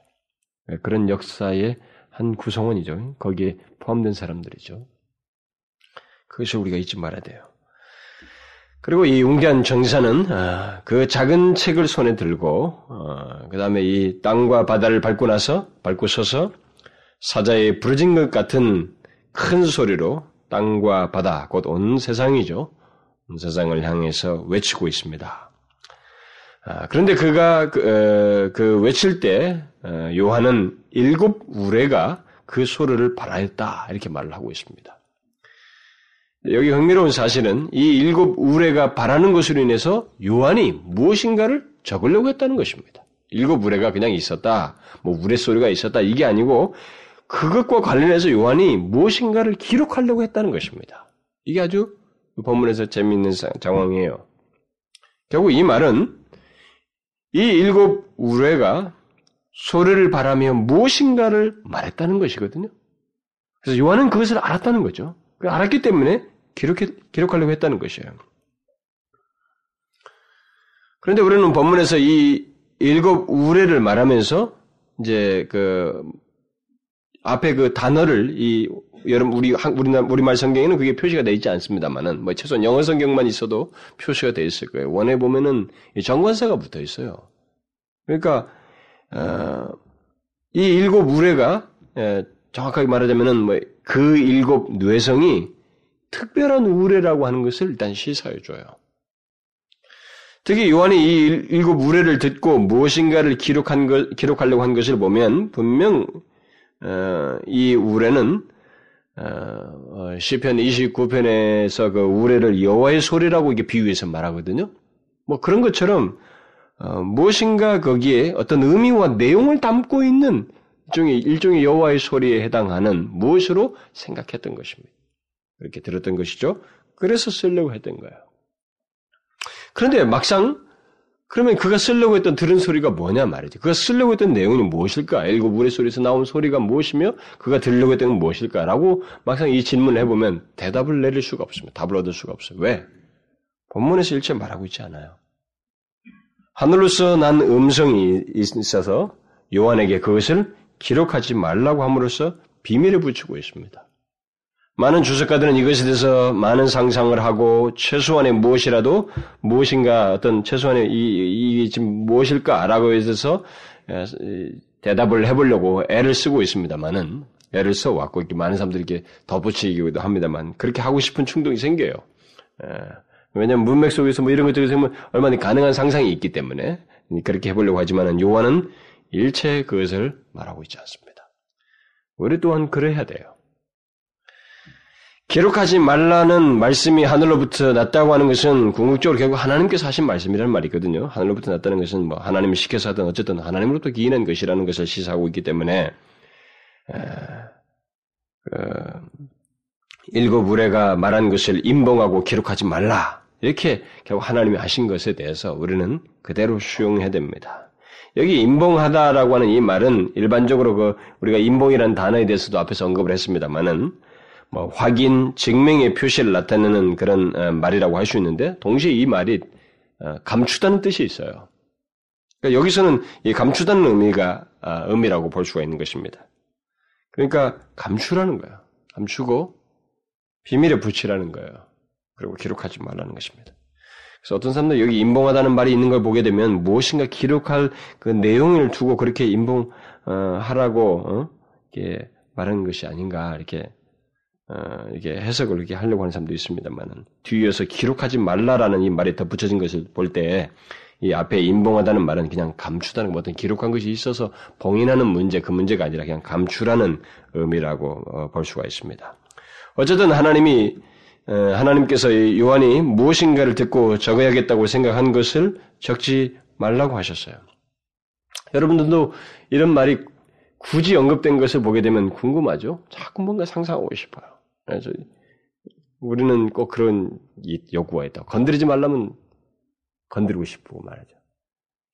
네, 그런 역사의 한 구성원이죠. 거기에 포함된 사람들이죠. 그것을 우리가 잊지 말아야 돼요. 그리고 이 웅대한 정사는 아, 그 작은 책을 손에 들고 그 다음에 이 땅과 바다를 밟고 나서 밟고 서서 사자의 부러진 것 같은 큰 소리로 땅과 바다, 곧 온 세상이죠. 온 세상을 향해서 외치고 있습니다. 아, 그런데 그가 그, 어, 그 외칠 때 어, 요한은 일곱 우레가 그 소리를 발하였다 이렇게 말을 하고 있습니다. 여기 흥미로운 사실은 이 일곱 우레가 바라는 것으로 인해서 요한이 무엇인가를 적으려고 했다는 것입니다. 일곱 우레가 그냥 있었다, 뭐 우레 소리가 있었다 이게 아니고 그것과 관련해서 요한이 무엇인가를 기록하려고 했다는 것입니다. 이게 아주 본문에서 재미있는 상황이에요. 결국 이 말은 이 일곱 우레가 소리를 바라며 무엇인가를 말했다는 것이거든요. 그래서 요한은 그것을 알았다는 거죠. 알았기 때문에 기록해, 기록하려고 했다는 것이에요. 그런데 우리는 본문에서 이 일곱 우레를 말하면서 이제 그 앞에 그 단어를 이 여러분 우리 우리나 우리말 성경에는 그게 표시가 되어 있지 않습니다만은 뭐 최소한 영어 성경만 있어도 표시가 되어 있을 거예요. 원에 보면은 정관사가 붙어 있어요. 그러니까 어, 이 일곱 우레가 예, 정확하게 말하자면은 뭐 그 일곱 뇌성이 특별한 우레라고 하는 것을 일단 시사해 줘요. 특히 요한이 이 일곱 우레를 듣고 무엇인가를 기록한 것, 기록하려고 한 것을 보면 분명 어, 이 우레는 어, 어 시편 29편에서 그 우레를 여호와의 소리라고 이게 비유해서 말하거든요. 뭐 그런 것처럼 어, 무엇인가 거기에 어떤 의미와 내용을 담고 있는 일종의 일종의 여호와의 소리에 해당하는 무엇으로 생각했던 것입니다. 그렇게 들었던 것이죠. 그래서 쓰려고 했던 거예요. 그런데 막상 그러면 그가 쓰려고 했던 들은 소리가 뭐냐 말이지. 그가 쓰려고 했던 내용이 무엇일까? 일곱 우레 소리에서 나온 소리가 무엇이며 그가 들려고 했던 건 무엇일까라고 막상 이 질문을 해보면 대답을 내릴 수가 없습니다. 답을 얻을 수가 없어요. 왜? 본문에서 일체 말하고 있지 않아요. 하늘로서 난 음성이 있어서 요한에게 그것을 기록하지 말라고 함으로써 비밀에 붙이고 있습니다. 많은 주석가들은 이것에 대해서 많은 상상을 하고 최소한의 무엇이라도 무엇인가 어떤 최소한의 이, 이 지금 무엇일까라고 해서 대답을 해보려고 애를 쓰고 있습니다만은 애를 써 왔고 이렇게 많은 사람들이 이렇게 덧붙이기도 합니다만 그렇게 하고 싶은 충동이 생겨요. 왜냐하면 문맥 속에서 뭐 이런 것들이 생기면 얼마나 가능한 상상이 있기 때문에 그렇게 해보려고 하지만은 요한은 일체 그것을 말하고 있지 않습니다. 우리 또한 그래야 돼요. 기록하지 말라는 말씀이 하늘로부터 났다고 하는 것은 궁극적으로 결국 하나님께서 하신 말씀이라는 말이거든요. 하늘로부터 났다는 것은 뭐 하나님이 시켜서 하든 어쨌든 하나님으로부터 기인한 것이라는 것을 시사하고 있기 때문에 그, 일곱 우레가 말한 것을 인봉하고 기록하지 말라 이렇게 결국 하나님이 하신 것에 대해서 우리는 그대로 수용해야 됩니다. 여기 인봉하다라고 하는 이 말은 일반적으로 그 우리가 인봉이라는 단어에 대해서도 앞에서 언급을 했습니다만은 뭐 확인, 증명의 표시를 나타내는 그런 어, 말이라고 할 수 있는데 동시에 이 말이 어, 감추다는 뜻이 있어요. 그러니까 여기서는 이 감추다는 의미가 아, 의미라고 볼 수가 있는 것입니다. 그러니까 감추라는 거예요. 감추고 비밀에 붙이라는 거예요. 그리고 기록하지 말라는 것입니다. 그래서 어떤 사람들 여기 인봉하다는 말이 있는 걸 보게 되면 무엇인가 기록할 그 내용을 두고 그렇게 인봉하라고 어? 이렇게 말하는 것이 아닌가 이렇게 어, 이게 해석을 이렇게 하려고 하는 사람도 있습니다만은 뒤에서 기록하지 말라라는 이 말이 덧붙여진 것을 볼 때 이 앞에 인봉하다는 말은 그냥 감추다는 어떤 기록한 것이 있어서 봉인하는 문제 그 문제가 아니라 그냥 감추라는 의미라고 어, 볼 수가 있습니다. 어쨌든 하나님이 어, 하나님께서 요한이 무엇인가를 듣고 적어야겠다고 생각한 것을 적지 말라고 하셨어요. 여러분들도 이런 말이 굳이 언급된 것을 보게 되면 궁금하죠? 자꾸 뭔가 상상하고 싶어요. 그래서 우리는 꼭 그런 욕구가 있다. 건드리지 말라면 건드리고 싶고 말이죠.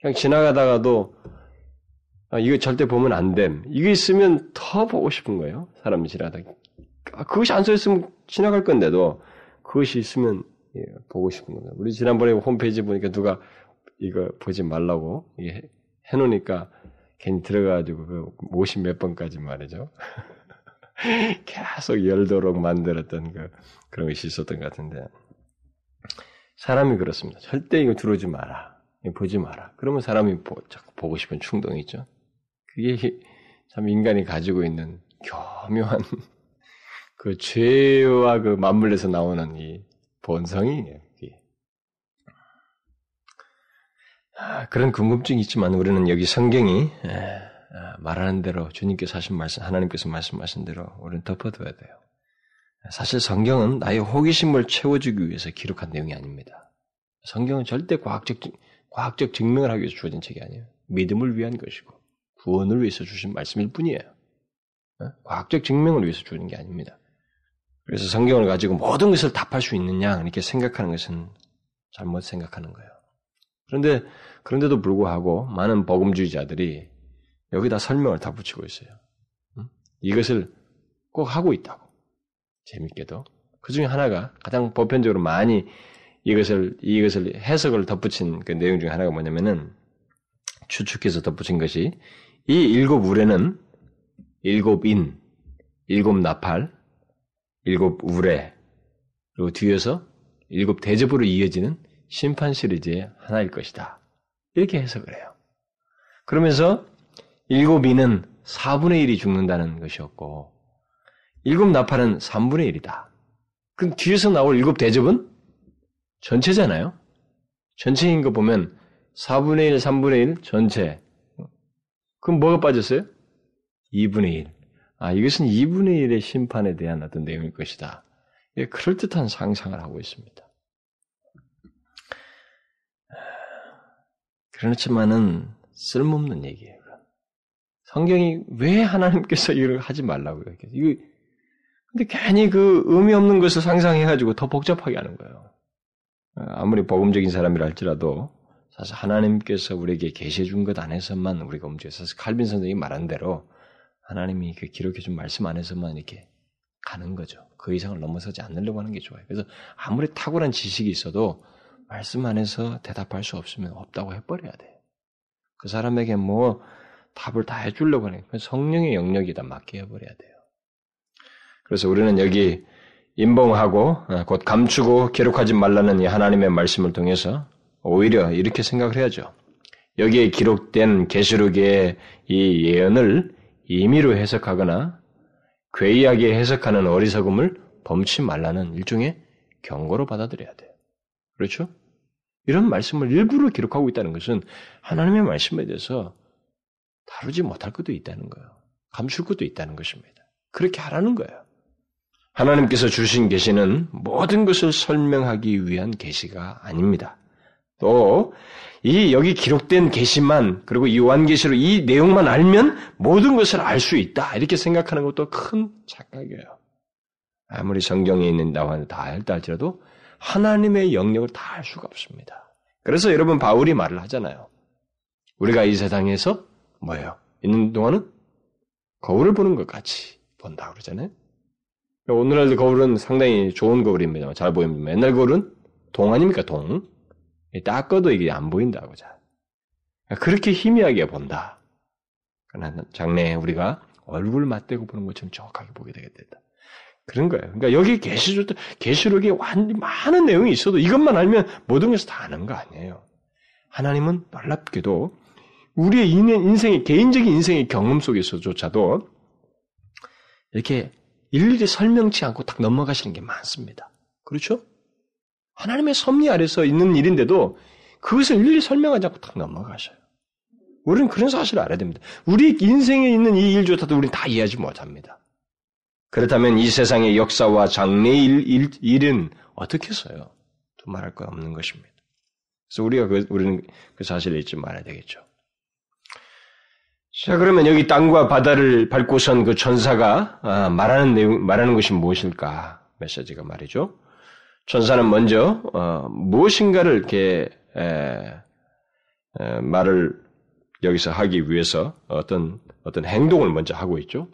그냥 지나가다가도 아, 이거 절대 보면 안 됨. 이거 있으면 더 보고 싶은 거예요. 사람이 지나가다. 아, 그것이 안 써 있으면 지나갈 건데도 그것이 있으면 예, 보고 싶은 거예요. 우리 지난번에 홈페이지 보니까 누가 이거 보지 말라고 해놓으니까 괜히 들어가가지고 그 모신 몇 번까지 말이죠. 계속 열도록 만들었던 그 그런 것이 있었던 것 같은데 사람이 그렇습니다. 절대 이거 들어오지 마라. 보지 마라. 그러면 사람이 보, 자꾸 보고 싶은 충동이 있죠. 그게 참 인간이 가지고 있는 교묘한 그 죄와 그 맞물려서 나오는 이 본성이에요. 아, 그런 궁금증이 있지만 우리는 여기 성경이 아, 말하는 대로 주님께서 하신 말씀, 하나님께서 말씀하신 대로 우리는 덮어둬야 돼요. 사실 성경은 나의 호기심을 채워주기 위해서 기록한 내용이 아닙니다. 성경은 절대 과학적, 과학적 증명을 하기 위해서 주어진 책이 아니에요. 믿음을 위한 것이고, 구원을 위해서 주신 말씀일 뿐이에요. 어? 과학적 증명을 위해서 주는 게 아닙니다. 그래서 성경을 가지고 모든 것을 답할 수 있느냐, 이렇게 생각하는 것은 잘못 생각하는 거예요. 그런데, 그런데도 불구하고 많은 복음주의자들이 여기다 설명을 다 붙이고 있어요. 이것을 꼭 하고 있다고. 재밌게도. 그 중에 하나가 가장 보편적으로 많이 이것을, 이것을 해석을 덧붙인 그 내용 중에 하나가 뭐냐면은 추측해서 덧붙인 것이 이 일곱 우레는 일곱 인, 일곱 나팔, 일곱 우레, 그리고 뒤에서 일곱 대접으로 이어지는 심판 시리즈의 하나일 것이다. 이렇게 해석을 해요. 그러면서 일곱 인은 4분의 1이 죽는다는 것이었고, 일곱 나팔은 3분의 1이다. 그럼 뒤에서 나올 일곱 대접은 전체잖아요? 전체인 거 보면 4분의 1, 3분의 1 전체. 그럼 뭐가 빠졌어요? 2분의 1. 아, 이것은 2분의 1의 심판에 대한 어떤 내용일 것이다. 예, 그럴듯한 상상을 하고 있습니다. 그렇지만은 쓸모없는 얘기예요. 성경이 왜 하나님께서 이걸 하지 말라고요? 이거 근데 괜히 그 의미 없는 것을 상상해가지고 더 복잡하게 하는 거예요. 아무리 복음적인 사람이라 할지라도 사실 하나님께서 우리에게 계시해 준 것 안에서만 우리가 움직여서 칼빈 선생이 말한 대로 하나님이 그 기록해 준 말씀 안에서만 이렇게 가는 거죠. 그 이상을 넘어서지 않으려고 하는 게 좋아요. 그래서 아무리 탁월한 지식이 있어도 말씀 안에서 대답할 수 없으면 없다고 해버려야 돼요. 그 사람에게 뭐 답을 다 해주려고 하는 성령의 영역이다 맡겨 버려야 돼요. 그래서 우리는 여기 인봉하고 어, 곧 감추고 기록하지 말라는 이 하나님의 말씀을 통해서 오히려 이렇게 생각을 해야죠. 여기에 기록된 계시록의 이 예언을 임의로 해석하거나 괴이하게 해석하는 어리석음을 범치 말라는 일종의 경고로 받아들여야 돼요. 그렇죠? 이런 말씀을 일부러 기록하고 있다는 것은 하나님의 말씀에 대해서 다루지 못할 것도 있다는 거예요. 감출 것도 있다는 것입니다. 그렇게 하라는 거예요. 하나님께서 주신 계시는 모든 것을 설명하기 위한 계시가 아닙니다. 또 이 여기 기록된 계시만 그리고 이 요한계시로 이 내용만 알면 모든 것을 알 수 있다 이렇게 생각하는 것도 큰 착각이에요. 아무리 성경에 있는 나와 다 알다 할지라도 하나님의 영역을 다 알 수가 없습니다. 그래서 여러분 바울이 말을 하잖아요. 우리가 이 세상에서 뭐예요? 있는 동안은 거울을 보는 것 같이 본다 그러잖아요. 오늘날 거울은 상당히 좋은 거울입니다. 잘 보입니다. 옛날 거울은 동 아닙니까? 동. 닦아도 이게 안 보인다고 자. 그렇게 희미하게 본다. 그러나 장래에 우리가 얼굴 맞대고 보는 것처럼 정확하게 보게 되겠다. 그런 거예요. 그러니까 여기 계시록, 계시록에 많은 내용이 있어도 이것만 알면 모든 것을 다 아는 거 아니에요. 하나님은 놀랍게도 우리의 인생의, 개인적인 인생의 경험 속에서조차도 이렇게 일일이 설명치 않고 딱 넘어가시는 게 많습니다. 그렇죠? 하나님의 섭리 아래서 있는 일인데도 그것을 일일이 설명하지 않고 딱 넘어가셔요. 우리는 그런 사실을 알아야 됩니다. 우리 인생에 있는 이 일조차도 우리는 다 이해하지 못합니다. 그렇다면 이 세상의 역사와 장래일 일, 일 은 어떻게 써요? 말할 거 없는 것입니다. 그래서 우리가 그, 우리는 그 사실을 잊지 말아야 되겠죠. 자, 그러면 여기 땅과 바다를 밟고선 그 천사가 아, 말하는 내용, 말하는 것이 무엇일까? 메시지가 말이죠. 천사는 먼저 어, 무엇인가를 이렇게 에, 에, 말을 여기서 하기 위해서 어떤 어떤 행동을 먼저 하고 있죠.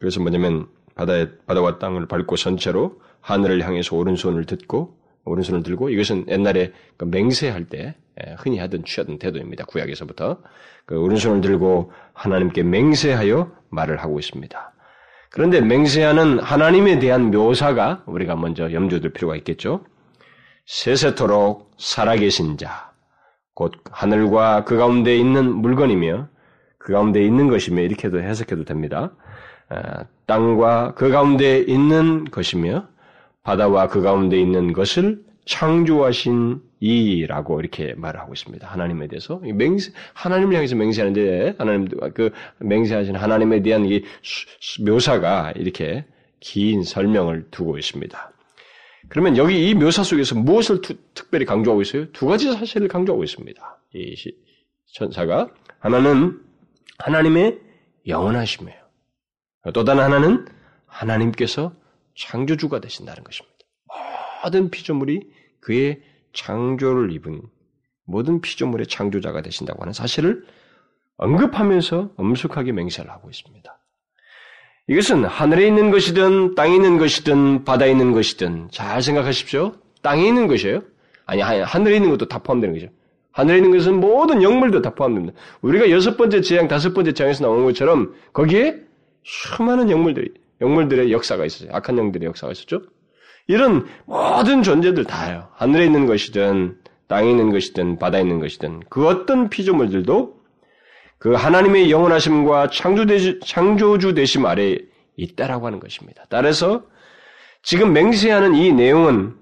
그래서 뭐냐면 바다에 바다와 땅을 밟고 선체로 하늘을 향해서 오른손을 듣고 오른손을 들고 이것은 옛날에 그 맹세할 때 흔히 하던 취하던 태도입니다. 구약에서부터 그 오른손을 들고 하나님께 맹세하여 말을 하고 있습니다. 그런데 맹세하는 하나님에 대한 묘사가 우리가 먼저 염두둘 필요가 있겠죠. 세세토록 살아계신 자, 곧 하늘과 그 가운데 있는 물건이며 그 가운데 있는 것이며 이렇게도 해석해도 됩니다. 땅과 그 가운데 있는 것이며 바다와 그 가운데 있는 것을 창조하신 이라고 이렇게 말을 하고 있습니다. 하나님에 대해서 맹세 하나님을 향해서 맹세하는데 하나님 그 맹세하신 하나님에 대한 이 묘사가 이렇게 긴 설명을 두고 있습니다. 그러면 여기 이 묘사 속에서 무엇을 투, 특별히 강조하고 있어요? 두 가지 사실을 강조하고 있습니다. 이 천사가 하나는 하나님의 영원하심이에요. 또 다른 하나는 하나님께서 창조주가 되신다는 것입니다. 모든 피조물이 그의 창조를 입은 모든 피조물의 창조자가 되신다고 하는 사실을 언급하면서 엄숙하게 맹세를 하고 있습니다. 이것은 하늘에 있는 것이든 땅에 있는 것이든 바다에 있는 것이든 잘 생각하십시오. 땅에 있는 것이에요. 아니 하늘에 있는 것도 다 포함되는 거죠. 하늘에 있는 것은 모든 영물도 다 포함됩니다. 우리가 여섯 번째 재앙, 다섯 번째 재앙에서 나오는 것처럼 거기에 수많은 영물들이 영물들의 역사가 있었어요. 악한 영들의 역사가 있었죠. 이런 모든 존재들 다요. 하늘에 있는 것이든 땅에 있는 것이든 바다에 있는 것이든 그 어떤 피조물들도 그 하나님의 영원하심과 창조주 되심 아래 있다라고 하는 것입니다. 따라서 지금 맹세하는 이 내용은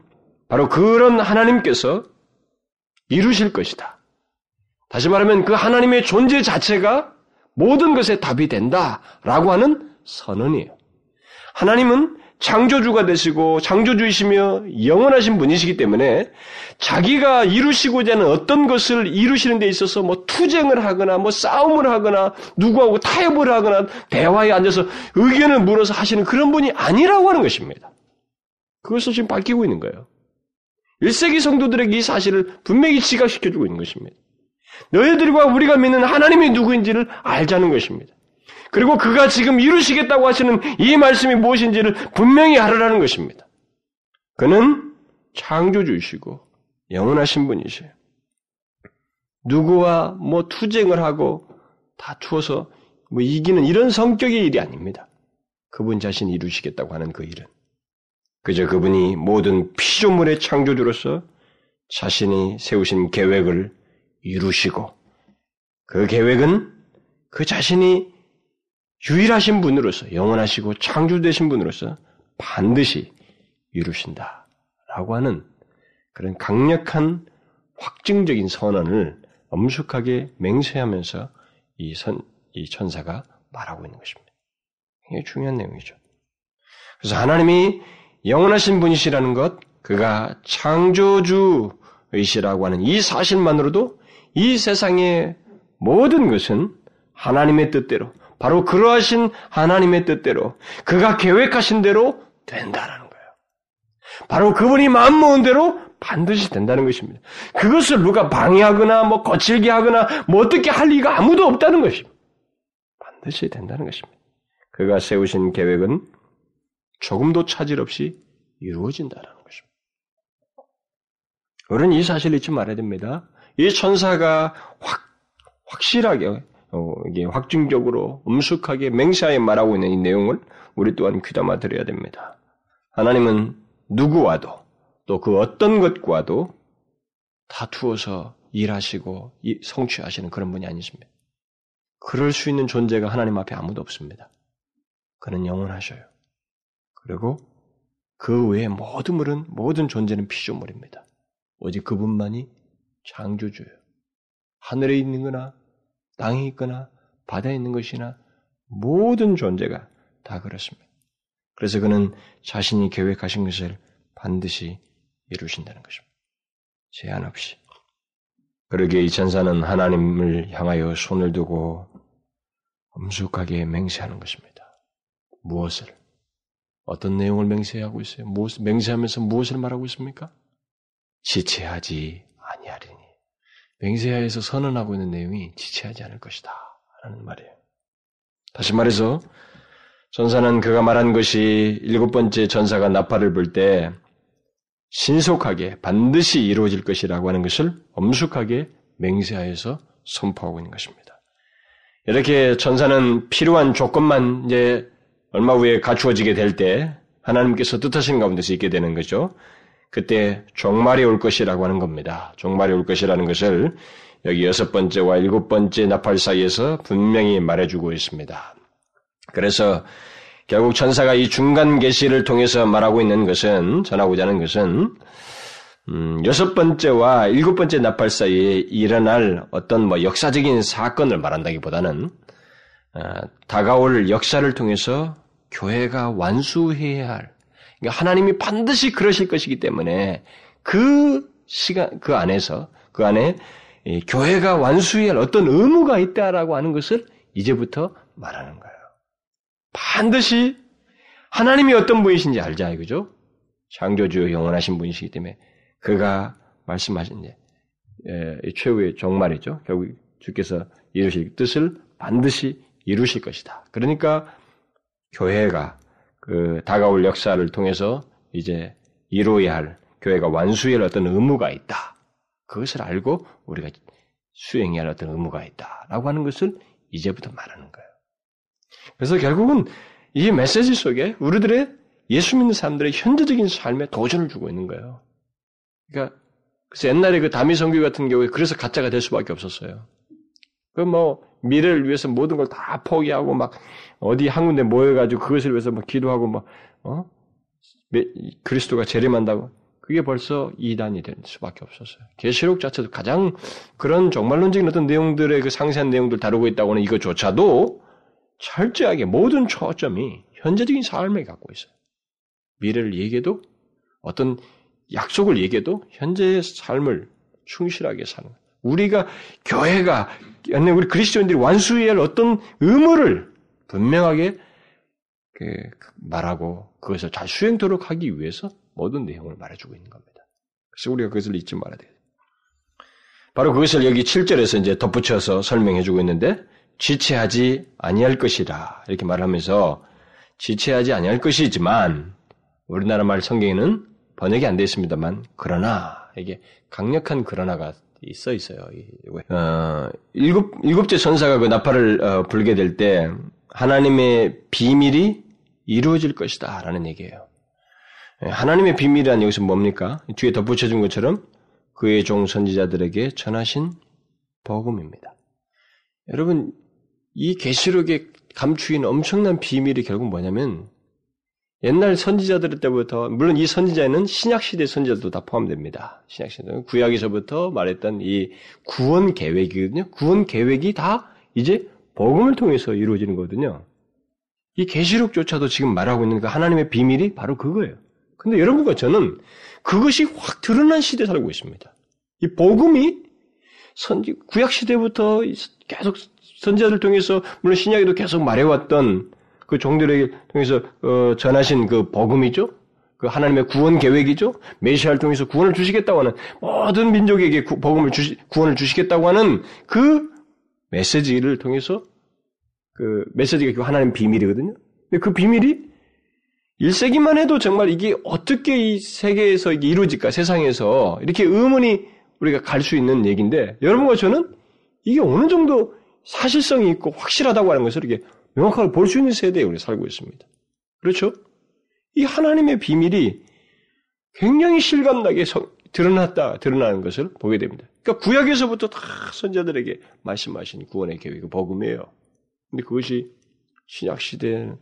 바로 그런 하나님께서 이루실 것이다. 다시 말하면 그 하나님의 존재 자체가 모든 것에 답이 된다라고 하는 선언이에요. 하나님은 창조주가 되시고 창조주이시며 영원하신 분이시기 때문에 자기가 이루시고자 하는 어떤 것을 이루시는 데 있어서 뭐 투쟁을 하거나 뭐 싸움을 하거나 누구하고 타협을 하거나 대화에 앉아서 의견을 물어서 하시는 그런 분이 아니라고 하는 것입니다. 그것을 지금 밝히고 있는 거예요. 1세기 성도들에게 이 사실을 분명히 지각시켜주고 있는 것입니다. 너희들과 우리가 믿는 하나님이 누구인지를 알자는 것입니다. 그리고 그가 지금 이루시겠다고 하시는 이 말씀이 무엇인지를 분명히 알으라는 것입니다. 그는 창조주이시고 영원하신 분이세요. 누구와 뭐 투쟁을 하고 다투어서 뭐 이기는 이런 성격의 일이 아닙니다. 그분 자신이 이루시겠다고 하는 그 일은. 그저 그분이 모든 피조물의 창조주로서 자신이 세우신 계획을 이루시고 그 계획은 그 자신이 유일하신 분으로서 영원하시고 창조되신 분으로서 반드시 이루신다. 라고 하는 그런 강력한 확증적인 선언을 엄숙하게 맹세하면서 이 선, 이 천사가 말하고 있는 것입니다. 이게 중요한 내용이죠. 그래서 하나님이 영원하신 분이시라는 것, 그가 창조주이시라고 하는 이 사실만으로도 이 세상의 모든 것은 하나님의 뜻대로 바로 그러하신 하나님의 뜻대로 그가 계획하신 대로 된다라는 거예요. 바로 그분이 마음 먹은 대로 반드시 된다는 것입니다. 그것을 누가 방해하거나 뭐 거칠게 하거나 뭐 어떻게 할 리가 아무도 없다는 것입니다. 반드시 된다는 것입니다. 그가 세우신 계획은 조금도 차질 없이 이루어진다는 것입니다. 우리는 이 사실을 잊지 말아야 됩니다. 이 천사가 확, 확실하게 어, 이게 확증적으로 엄숙하게 맹세하에 말하고 있는 이 내용을 우리 또한 귀담아 들어야 됩니다. 하나님은 누구와도 또 그 어떤 것과도 다투어서 일하시고 성취하시는 그런 분이 아니십니다. 그럴 수 있는 존재가 하나님 앞에 아무도 없습니다. 그는 영원하셔요. 그리고 그 외의 모든 물은 모든 존재는 피조물입니다. 오직 그분만이 창조주예요. 하늘에 있는 거나 땅에 있거나 바다에 있는 것이나 모든 존재가 다 그렇습니다. 그래서 그는 자신이 계획하신 것을 반드시 이루신다는 것입니다. 제한 없이. 그러기에 이 천사는 하나님을 향하여 손을 두고 엄숙하게 맹세하는 것입니다. 무엇을? 어떤 내용을 맹세하고 있어요? 무엇, 맹세하면서 무엇을 말하고 있습니까? 지체하지 아니하리니. 맹세하에서 선언하고 있는 내용이 지체하지 않을 것이다. 라는 말이에요. 다시 말해서 전사는 그가 말한 것이 일곱 번째 전사가 나팔을 불 때 신속하게 반드시 이루어질 것이라고 하는 것을 엄숙하게 맹세하여서 선포하고 있는 것입니다. 이렇게 전사는 필요한 조건만 이제 얼마 후에 갖추어지게 될 때 하나님께서 뜻하신 가운데서 있게 되는 거죠. 그때 종말이 올 것이라고 하는 겁니다. 종말이 올 것이라는 것을 여기 여섯 번째와 일곱 번째 나팔 사이에서 분명히 말해주고 있습니다. 그래서 결국 천사가 이 중간 계시를 통해서 말하고 있는 것은 전하고자 하는 것은 음, 여섯 번째와 일곱 번째 나팔 사이에 일어날 어떤 뭐 역사적인 사건을 말한다기보다는 어, 다가올 역사를 통해서 교회가 완수해야 할 그러니까 하나님이 반드시 그러실 것이기 때문에 그 시간 그 안에서 그 안에 교회가 완수해야 할 어떤 의무가 있다라고 하는 것을 이제부터 말하는 거예요. 반드시 하나님이 어떤 분이신지 알자 이거죠. 창조주 영원하신 분이시기 때문에 그가 말씀하신 예, 최후의 종말이죠. 결국 주께서 이루실 뜻을 반드시 이루실 것이다. 그러니까 교회가 그 다가올 역사를 통해서 이제 이루어야 할 교회가 완수해야 할 어떤 의무가 있다. 그것을 알고 우리가 수행해야 할 어떤 의무가 있다라고 하는 것을 이제부터 말하는 거예요. 그래서 결국은 이 메시지 속에 우리들의 예수 믿는 사람들의 현재적인 삶에 도전을 주고 있는 거예요. 그러니까 옛날에 그 다미 성교 같은 경우에 그래서 가짜가 될 수밖에 없었어요. 그 뭐 미래를 위해서 모든 걸 다 포기하고 막 어디 한 군데 모여가지고 그것을 위해서 막 기도하고 막 어? 그리스도가 재림한다고 그게 벌써 이단이 될 수밖에 없었어요. 계시록 자체도 가장 그런 정말론적인 어떤 내용들의 그 상세한 내용들 다루고 있다고는 이것조차도 철저하게 모든 초점이 현재적인 삶을 갖고 있어요. 미래를 얘기해도 어떤 약속을 얘기해도 현재의 삶을 충실하게 사는 우리가 교회가 우리 그리스도인들이 완수해야 할 어떤 의무를 분명하게 그 말하고 그것을 잘 수행토록 하기 위해서 모든 내용을 말해주고 있는 겁니다. 그래서 우리가 그것을 잊지 말아야 돼요. 바로 그것을 여기 7절에서 이제 덧붙여서 설명해주고 있는데 지체하지 아니할 것이라 이렇게 말하면서 지체하지 아니할 것이지만 우리나라 말 성경에는 번역이 안 되어 있습니다만 그러나 이게 강력한 그러나가 있어 있어요. 어, 일곱 일곱째 천사가 그 나팔을 어, 불게 될 때 하나님의 비밀이 이루어질 것이다라는 얘기예요. 예, 하나님의 비밀이란 여기서 뭡니까? 뒤에 덧붙여준 것처럼 그의 종 선지자들에게 전하신 복음입니다. 여러분 이 계시록에 감추인 엄청난 비밀이 결국 뭐냐면 옛날 선지자들 때부터 물론 이 선지자에는 신약 시대 선지자도 다 포함됩니다. 신약 시대 구약에서부터 말했던 이 구원 계획이거든요. 구원 계획이 다 이제 복음을 통해서 이루어지는 거거든요. 이 계시록조차도 지금 말하고 있는 그 하나님의 비밀이 바로 그거예요. 근데 여러분과 저는 그것이 확 드러난 시대에 살고 있습니다. 이 복음이 선지 구약 시대부터 계속 선지자들 통해서 물론 신약에도 계속 말해왔던 그 종들에게 통해서 어, 전하신 그 복음이죠. 그 하나님의 구원 계획이죠. 메시아를 통해서 구원을 주시겠다고 하는 모든 민족에게 구, 복음을 주시, 구원을 주시겠다고 하는 그 메시지를 통해서 그 메시지가 그 하나님 비밀이거든요. 근데 그 비밀이 1세기만 해도 정말 이게 어떻게 이 세계에서 이게 이루어질까 세상에서 이렇게 의문이 우리가 갈 수 있는 얘기인데 여러분과 저는 이게 어느 정도 사실성이 있고 확실하다고 하는 것을 이렇게 명확하게 볼 수 있는 세대에 우리 살고 있습니다. 그렇죠? 이 하나님의 비밀이 굉장히 실감나게 드러났다, 드러나는 것을 보게 됩니다. 그러니까 구약에서부터 다 선자들에게 말씀하신 구원의 계획이 복음이에요. 근데 그것이 신약 시대를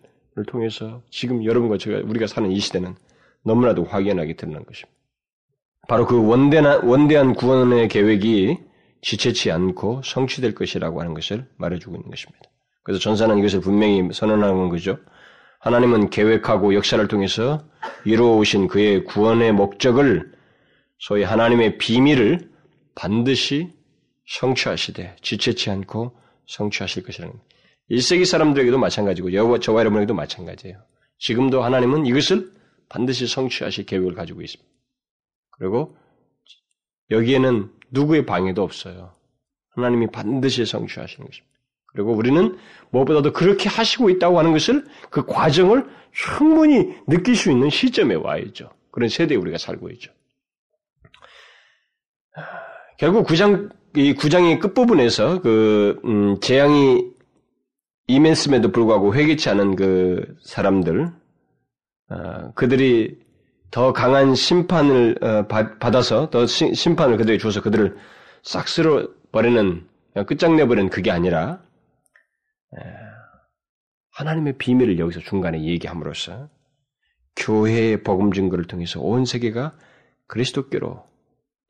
통해서 지금 여러분과 제가 우리가 사는 이 시대는 너무나도 확연하게 드러난 것입니다. 바로 그 원대한, 원대한 구원의 계획이 지체치 않고 성취될 것이라고 하는 것을 말해주고 있는 것입니다. 그래서 전사는 이것을 분명히 선언하는 거죠. 하나님은 계획하고 역사를 통해서 이루어 오신 그의 구원의 목적을 소위 하나님의 비밀을 반드시 성취하시되 지체치 않고 성취하실 것이라는 1세기 사람들에게도 마찬가지고 여와 저와 여러분에게도 마찬가지예요. 지금도 하나님은 이것을 반드시 성취하실 계획을 가지고 있습니다. 그리고 여기에는 누구의 방해도 없어요. 하나님이 반드시 성취하시는 것입니다. 그리고 우리는 무엇보다도 그렇게 하시고 있다고 하는 것을 그 과정을 충분히 느낄 수 있는 시점에 와 있죠. 그런 세대에 우리가 살고 있죠. 결국 구장 이 구장의 끝부분에서 그 음, 재앙이 임했음에도 불구하고 회개치 않은 그 사람들 어, 그들이 더 강한 심판을 어, 받 아서 더 시, 심판을 그들에게 줘서 그들을 싹 쓸어 버리는 끝장내 버리는 그게 아니라 하나님의 비밀을 여기서 중간에 얘기함으로써 교회의 복음 증거를 통해서 온 세계가 그리스도께로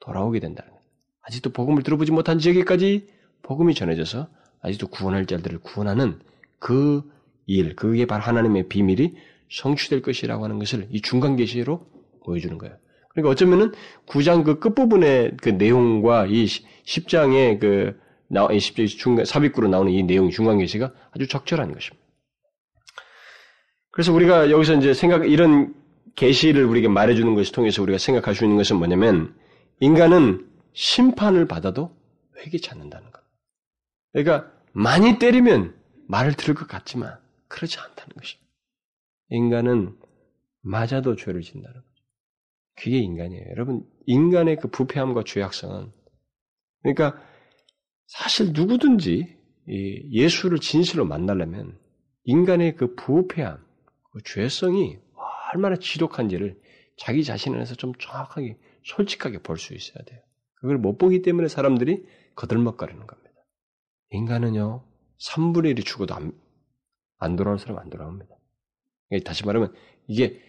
돌아오게 된다는 것. 아직도 복음을 들어보지 못한 지역에까지 복음이 전해져서 아직도 구원할 자들을 구원하는 그 일, 그게 바로 하나님의 비밀이 성취될 것이라고 하는 것을 이 중간 계시로 보여주는 거예요. 그러니까 어쩌면은 9장 그 끝부분의 그 내용과 이 10장의 그 나, 10장 중간, 삽입구로 나오는 이 내용 중간 계시가 아주 적절한 것입니다. 그래서 우리가 여기서 이제 생각, 이런 계시를 우리에게 말해주는 것을 통해서 우리가 생각할 수 있는 것은 뭐냐면, 인간은 심판을 받아도 회개치 않는다는 것. 그러니까, 많이 때리면 말을 들을 것 같지만, 그렇지 않다는 것입니다. 인간은 맞아도 죄를 진다는 거죠. 그게 인간이에요. 여러분, 인간의 그 부패함과 죄악성은, 그러니까, 사실 누구든지 예수를 진실로 만나려면 인간의 그 부패함, 그 죄성이 얼마나 지독한지를 자기 자신 안에서 좀 정확하게 솔직하게 볼 수 있어야 돼요. 그걸 못 보기 때문에 사람들이 거들먹거리는 겁니다. 인간은요, 3분의 1이 죽어도 안, 안 돌아올 사람 안 돌아옵니다. 다시 말하면, 이게,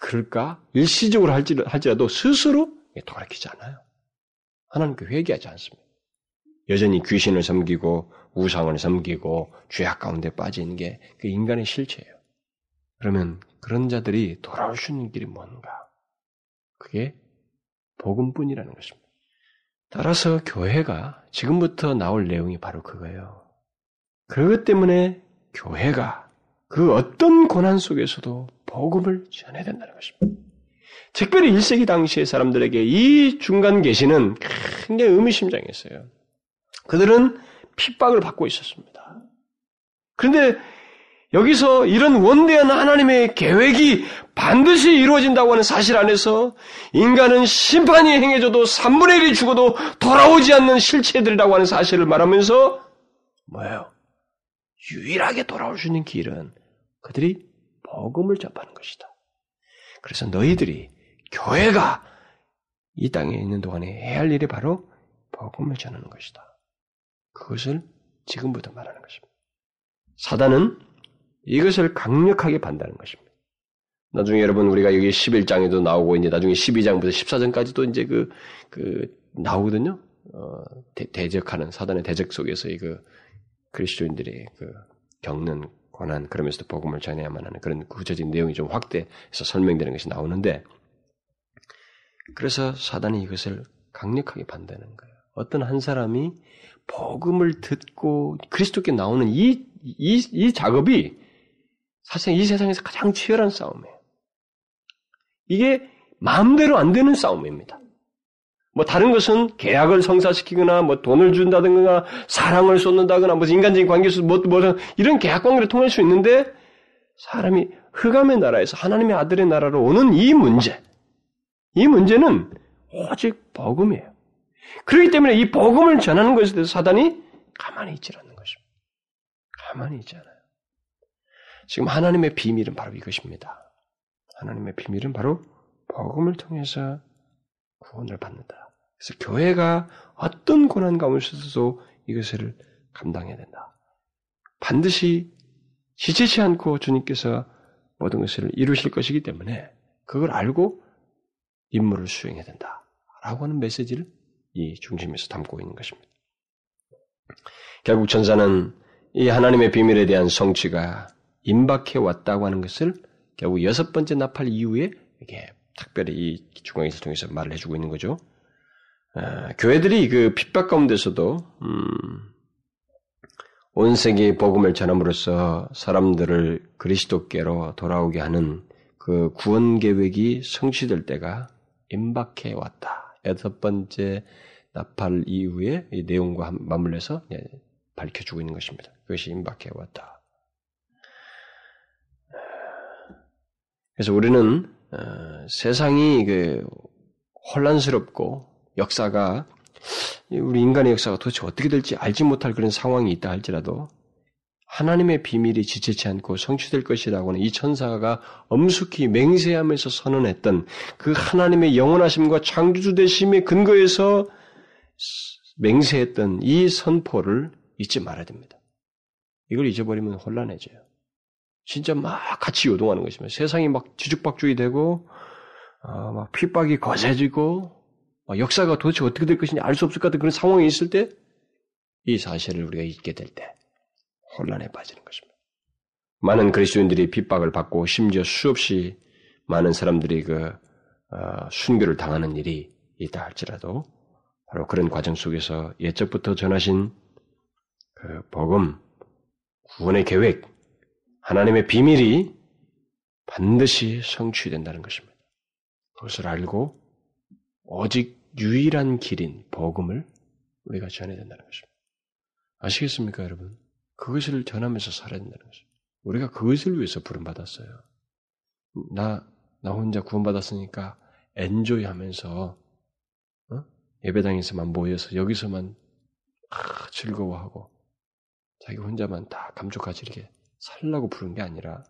그럴까? 일시적으로 할지라도 스스로 돌아키지 않아요. 하나님께 회개하지 않습니다. 여전히 귀신을 섬기고 우상을 섬기고 죄악 가운데 빠진 게 그 인간의 실체예요. 그러면 그런 자들이 돌아올 수 있는 길이 뭔가? 그게 복음뿐이라는 것입니다. 따라서 교회가 지금부터 나올 내용이 바로 그거예요. 그것 때문에 교회가 그 어떤 고난 속에서도 복음을 전해야 된다는 것입니다. 특별히 1세기 당시의 사람들에게 이 중간 계시는 굉장히 의미심장했어요. 그들은 핍박을 받고 있었습니다. 그런데 여기서 이런 원대한 하나님의 계획이 반드시 이루어진다고 하는 사실 안에서 인간은 심판이 행해져도 3분의 1이 죽어도 돌아오지 않는 실체들이라고 하는 사실을 말하면서 뭐예요? 유일하게 돌아올 수 있는 길은 그들이 복음을 접하는 것이다. 그래서 너희들이 교회가 이 땅에 있는 동안에 해야 할 일이 바로 복음을 전하는 것이다. 그것을 지금부터 말하는 것입니다. 사단은 이것을 강력하게 반다는 것입니다. 나중에 여러분 우리가 여기 11장에도 나오고 이제 나중에 12장부터 14장까지도 이제 그, 그, 나오거든요. 어, 대, 적하는 사단의 대적 속에서 이그 그리스도인들이 그 겪는 고난 그러면서도 복음을 전해야만 하는 그런 구체적인 내용이 좀 확대해서 설명되는 것이 나오는데 그래서 사단이 이것을 강력하게 반대하는 거예요. 어떤 한 사람이 복음을 듣고 그리스도께 나오는 이, 이, 이 작업이 사실 이 세상에서 가장 치열한 싸움이에요. 이게 마음대로 안 되는 싸움입니다. 뭐 다른 것은 계약을 성사시키거나 뭐 돈을 준다든가 사랑을 쏟는다거나 뭐 인간적인 관계에서 뭐, 뭐 이런 계약 관계를 통할 수 있는데 사람이 흑암의 나라에서 하나님의 아들의 나라로 오는 이 문제 이 문제는 오직 복음이에요. 그렇기 때문에 이 복음을 전하는 것에 대해서 사단이 가만히 있지 않는 것입니다. 가만히 있지 않아요. 지금 하나님의 비밀은 바로 이것입니다. 하나님의 비밀은 바로 복음을 통해서 구원을 받는다. 그래서 교회가 어떤 고난 가운데서도 이것을 감당해야 된다. 반드시 지체치 않고 주님께서 모든 것을 이루실 것이기 때문에 그걸 알고 임무를 수행해야 된다. 라고 하는 메시지를 이 중심에서 담고 있는 것입니다. 결국 천사는 이 하나님의 비밀에 대한 성취가 임박해 왔다고 하는 것을 결국 여섯 번째 나팔 이후에 이렇게 특별히 이 중앙에서 통해서 말을 해주고 있는 거죠. 아, 교회들이 그 핍박 가운데서도 음, 온 세계에 복음을 전함으로써 사람들을 그리스도께로 돌아오게 하는 그 구원 계획이 성취될 때가 임박해 왔다. 여섯 번째 나팔 이후에 이 내용과 맞물려서 예, 밝혀주고 있는 것입니다. 그것이 임박해 왔다. 그래서 우리는 어, 세상이 그 혼란스럽고 역사가 우리 인간의 역사가 도대체 어떻게 될지 알지 못할 그런 상황이 있다 할지라도 하나님의 비밀이 지체치 않고 성취될 것이라고는 이 천사가 엄숙히 맹세하면서 선언했던 그 하나님의 영원하심과 창조주 되심의 근거에서 맹세했던 이 선포를 잊지 말아야 됩니다. 이걸 잊어버리면 혼란해져요. 진짜 막 같이 요동하는 것입니다. 세상이 막 뒤죽박죽이 되고 어, 막 핍박이 거세지고 역사가 도대체 어떻게 될 것인지 알 수 없을 것 같은 그런 상황이 있을 때 이 사실을 우리가 잊게 될 때 혼란에 빠지는 것입니다. 많은 그리스도인들이 핍박을 받고 심지어 수없이 많은 사람들이 그 어, 순교를 당하는 일이 있다 할지라도 바로 그런 과정 속에서 예적부터 전하신 그 복음, 구원의 계획, 하나님의 비밀이 반드시 성취된다는 것입니다. 그것을 알고 오직 유일한 길인 복음을 우리가 전해야 된다는 것입니다. 아시겠습니까, 여러분? 그것을 전하면서 살아야 된다는 것입니다. 우리가 그것을 위해서 부름받았어요. 나, 나 혼자 구원받았으니까 엔조이 하면서, 어? 예배당에서만 모여서 여기서만 아, 즐거워하고, 자기 혼자만 다 감쪽같이 이렇게 살라고 부른 게 아니라,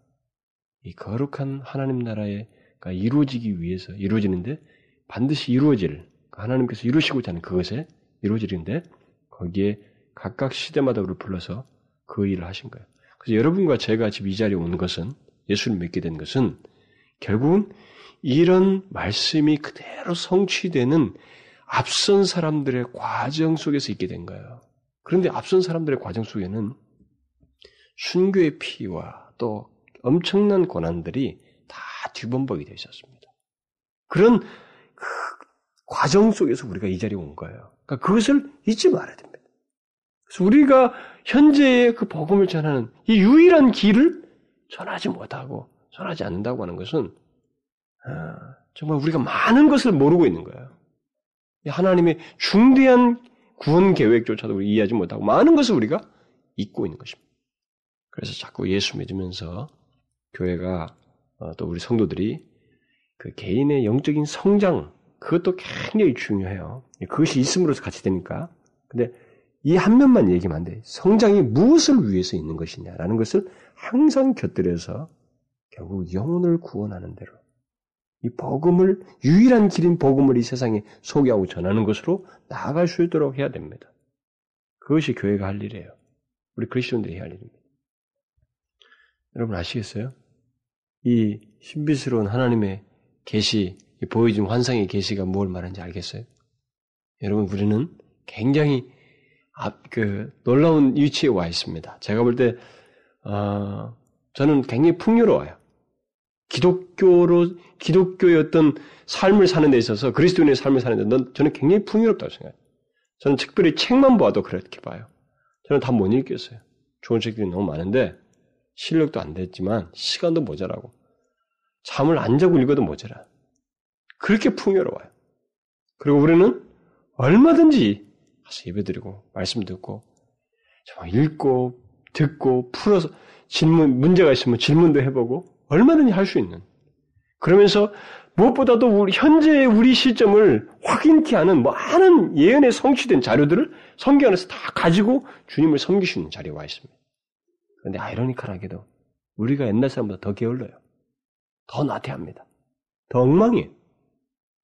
이 거룩한 하나님 나라가 이루어지기 위해서 이루어지는데 반드시 이루어질 하나님께서 이루시고자 하는 그것에 이루어지는데 거기에 각각 시대마다 우리를 불러서 그 일을 하신 거예요. 그래서 여러분과 제가 지금 이 자리에 온 것은 예수를 믿게 된 것은 결국은 이런 말씀이 그대로 성취되는 앞선 사람들의 과정 속에서 있게 된 거예요. 그런데 앞선 사람들의 과정 속에는 순교의 피와 또 엄청난 고난들이 다 뒤범벅이 되어 있었습니다. 그런 그 과정 속에서 우리가 이 자리에 온 거예요. 그러니까 그것을 잊지 말아야 됩니다. 우리가 현재의 그 복음을 전하는 이 유일한 길을 전하지 못하고 전하지 않는다고 하는 것은 아, 정말 우리가 많은 것을 모르고 있는 거예요. 하나님의 중대한 구원 계획조차도 이해하지 못하고 많은 것을 우리가 잊고 있는 것입니다. 그래서 자꾸 예수 믿으면서 교회가 어, 또 우리 성도들이 그 개인의 영적인 성장 그것도 굉장히 중요해요. 그것이 있음으로써 같이 되니까. 근데 이 한 면만 얘기하면 안 돼. 성장이 무엇을 위해서 있는 것이냐라는 것을 항상 곁들여서 결국 영혼을 구원하는 대로 이 복음을 유일한 길인 복음을 이 세상에 소개하고 전하는 것으로 나아갈 수 있도록 해야 됩니다. 그것이 교회가 할 일이에요. 우리 그리스도인들이 해야 할 일입니다. 여러분 아시겠어요? 이 신비스러운 하나님의 계시, 보여준 환상의 계시가 뭘 말하는지 알겠어요? 여러분, 우리는 굉장히 앞, 그, 놀라운 위치에 와 있습니다. 제가 볼 때, 어, 저는 굉장히 풍요로워요. 기독교로, 기독교의 어떤 삶을 사는 데 있어서, 그리스도인의 삶을 사는 데, 저는 굉장히 풍요롭다고 생각해요. 저는 특별히 책만 봐도 그렇게 봐요. 저는 다 못 읽겠어요. 좋은 책들이 너무 많은데, 실력도 안 됐지만, 시간도 모자라고. 잠을 안 자고 읽어도 모자라. 그렇게 풍요로워요. 그리고 우리는 얼마든지 가서 예배드리고 말씀 듣고 정말 읽고 듣고 풀어서 질문 문제가 있으면 질문도 해보고 얼마든지 할 수 있는 그러면서 무엇보다도 우리 현재의 우리 시점을 확인케 하는 많은 예언에 성취된 자료들을 성경 안에서 다 가지고 주님을 섬기시는 자리에 와 있습니다. 그런데 아이러니컬하게도 우리가 옛날 사람보다 더 게을러요. 더 나태합니다. 더 엉망이에요.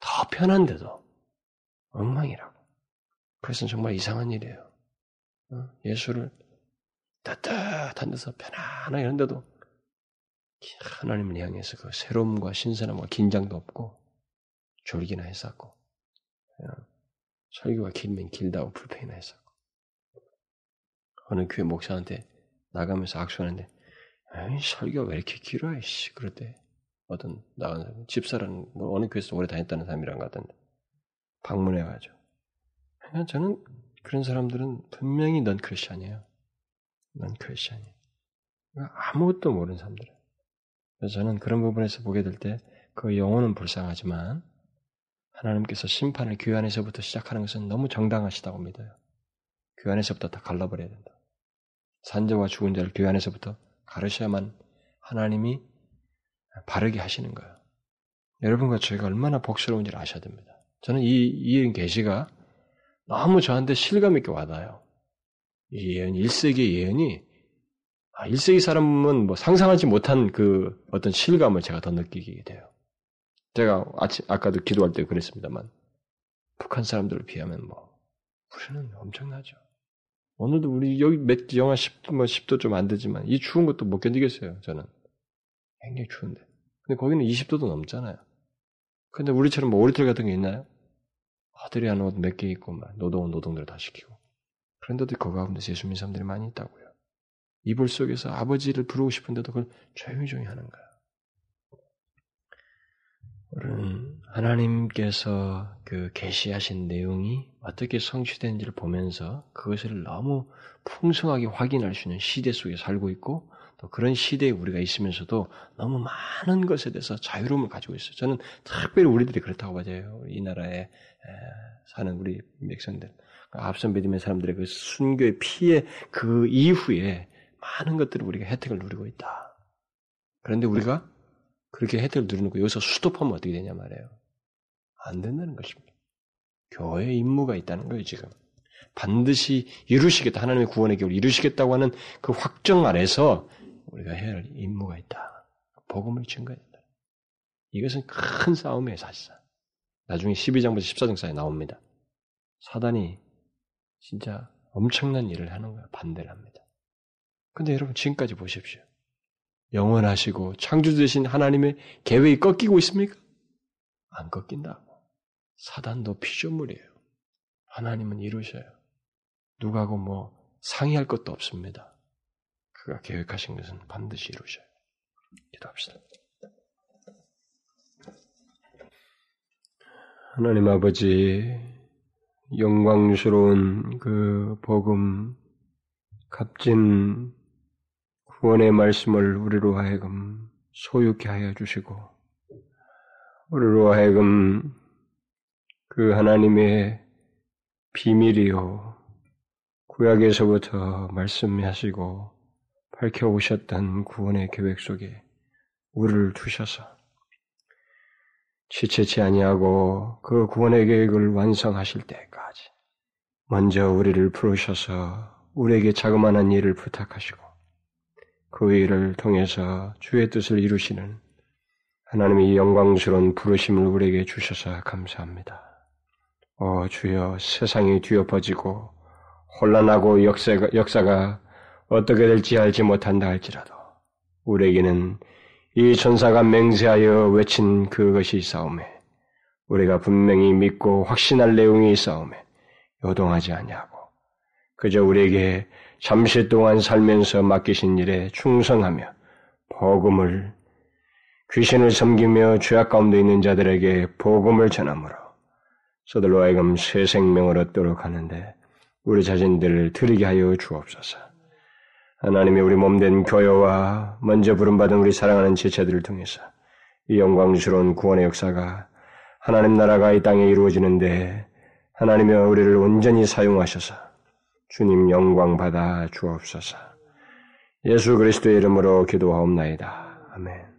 더 편한데도 엉망이라고. 그래서 정말 이상한 일이에요. 어? 예수를 따뜻한 데서 편안하게 하는데도 하나님을 향해서 그 새로움과 신선함과 긴장도 없고 졸기나 했었고 어? 설교가 길면 길다고 불평이나 했었고 어느 교회 목사한테 나가면서 악수하는데 에이, 설교가 왜 이렇게 길어? 씨, 그럴 때 어떤 나간 집사라는 뭐 어느 교회에서 오래 다녔다는 사람이란 것 같던데 방문해가지고. 그냥 저는 그런 사람들은 분명히 넌 크리스천이에요. 넌 크리스천이. 아무것도 모르는 사람들. 그래서 저는 그런 부분에서 보게 될 때 그 영혼은 불쌍하지만 하나님께서 심판을 교회 안에서부터 시작하는 것은 너무 정당하시다고 믿어요. 교회 안에서부터 다 갈라버려야 된다. 산자와 죽은 자를 교회 안에서부터 가르셔야만 하나님이 바르게 하시는 거예요. 여러분과 저희가 얼마나 복스러운지를 아셔야 됩니다. 저는 이, 이 계시가 너무 저한테 실감 있게 와닿아요. 이 예언, 1세기 예언이, 아, 1세기 사람은 뭐 상상하지 못한 그 어떤 실감을 제가 더 느끼게 돼요. 제가 아침, 아까도 기도할 때 그랬습니다만, 북한 사람들을 비하면 뭐, 우리는 엄청나죠. 오늘도 우리 여기 몇, 영하 10도, 뭐 10도 좀 안 되지만, 이 추운 것도 못 견디겠어요, 저는. 굉장히 추운데. 근데 거기는 20도도 넘잖아요. 근데 우리처럼 뭐 오리털 같은 게 있나요? 아들이 한옷몇개 입고 막 노동 노동들 다 시키고. 그런데도 그 가운데 예수님 사람들이 많이 있다고요. 이불 속에서 아버지를 부르고 싶은데도 그걸 조용히 하는 거야. 우리는 하나님께서 그 계시하신 내용이 어떻게 성취되는지를 보면서 그것을 너무 풍성하게 확인할 수 있는 시대 속에 살고 있고 또 그런 시대에 우리가 있으면서도 너무 많은 것에 대해서 자유로움을 가지고 있어요. 저는 특별히 우리들이 그렇다고 봐요. 이 나라에 사는 우리 백성들. 앞선 믿음의 사람들의 그 순교의 피해 그 이후에 많은 것들을 우리가 혜택을 누리고 있다. 그런데 우리가 그렇게 혜택을 누리는 거 여기서 수도하면 어떻게 되냐 말이에요. 안 된다는 것입니다. 교회의 임무가 있다는 거예요, 지금. 반드시 이루시겠다. 하나님의 구원의 교를 이루시겠다고 하는 그 확정 아래서 우리가 해야 할 임무가 있다. 복음을 증거해야 된다. 이것은 큰 싸움이에요, 사실상. 나중에 12장부터 14장 사이에 나옵니다. 사단이 진짜 엄청난 일을 하는 거야. 반대를 합니다. 근데 여러분, 지금까지 보십시오. 영원하시고 창조 되신 하나님의 계획이 꺾이고 있습니까? 안 꺾인다고. 사단도 피조물이에요. 하나님은 이루셔요. 누가고 뭐 상의할 것도 없습니다. 그가 계획하신 것은 반드시 이루셔요. 기도합시다. 하나님 아버지, 영광스러운 그 복음, 값진 구원의 말씀을 우리로 하여금 소유케 하여 주시고, 우리로 하여금 그 하나님의 비밀이요, 구약에서부터 말씀하시고, 밝혀오셨던 구원의 계획 속에 우리를 두셔서 지체치 아니하고 그 구원의 계획을 완성하실 때까지 먼저 우리를 부르셔서 우리에게 자그마한 일을 부탁하시고 그 일을 통해서 주의 뜻을 이루시는 하나님의 영광스러운 부르심을 우리에게 주셔서 감사합니다. 어, 주여 세상이 뒤엎어지고 혼란하고 역사가, 역사가 어떻게 될지 알지 못한다 할지라도 우리에게는 이 전사가 맹세하여 외친 그것이 있사오매 우리가 분명히 믿고 확신할 내용이 있사오매 요동하지 아니하고 그저 우리에게 잠시 동안 살면서 맡기신 일에 충성하며 복음을 귀신을 섬기며 죄악 가운데 있는 자들에게 복음을 전함으로 서들로 하여금 새 생명을 얻도록 하는데 우리 자신들을 드리게 하여 주옵소서. 하나님이 우리 몸된 교회와 먼저 부름받은 우리 사랑하는 지체들을 통해서 이 영광스러운 구원의 역사가 하나님 나라가 이 땅에 이루어지는데 하나님이 우리를 온전히 사용하셔서 주님 영광 받아 주옵소서. 예수 그리스도의 이름으로 기도하옵나이다. 아멘.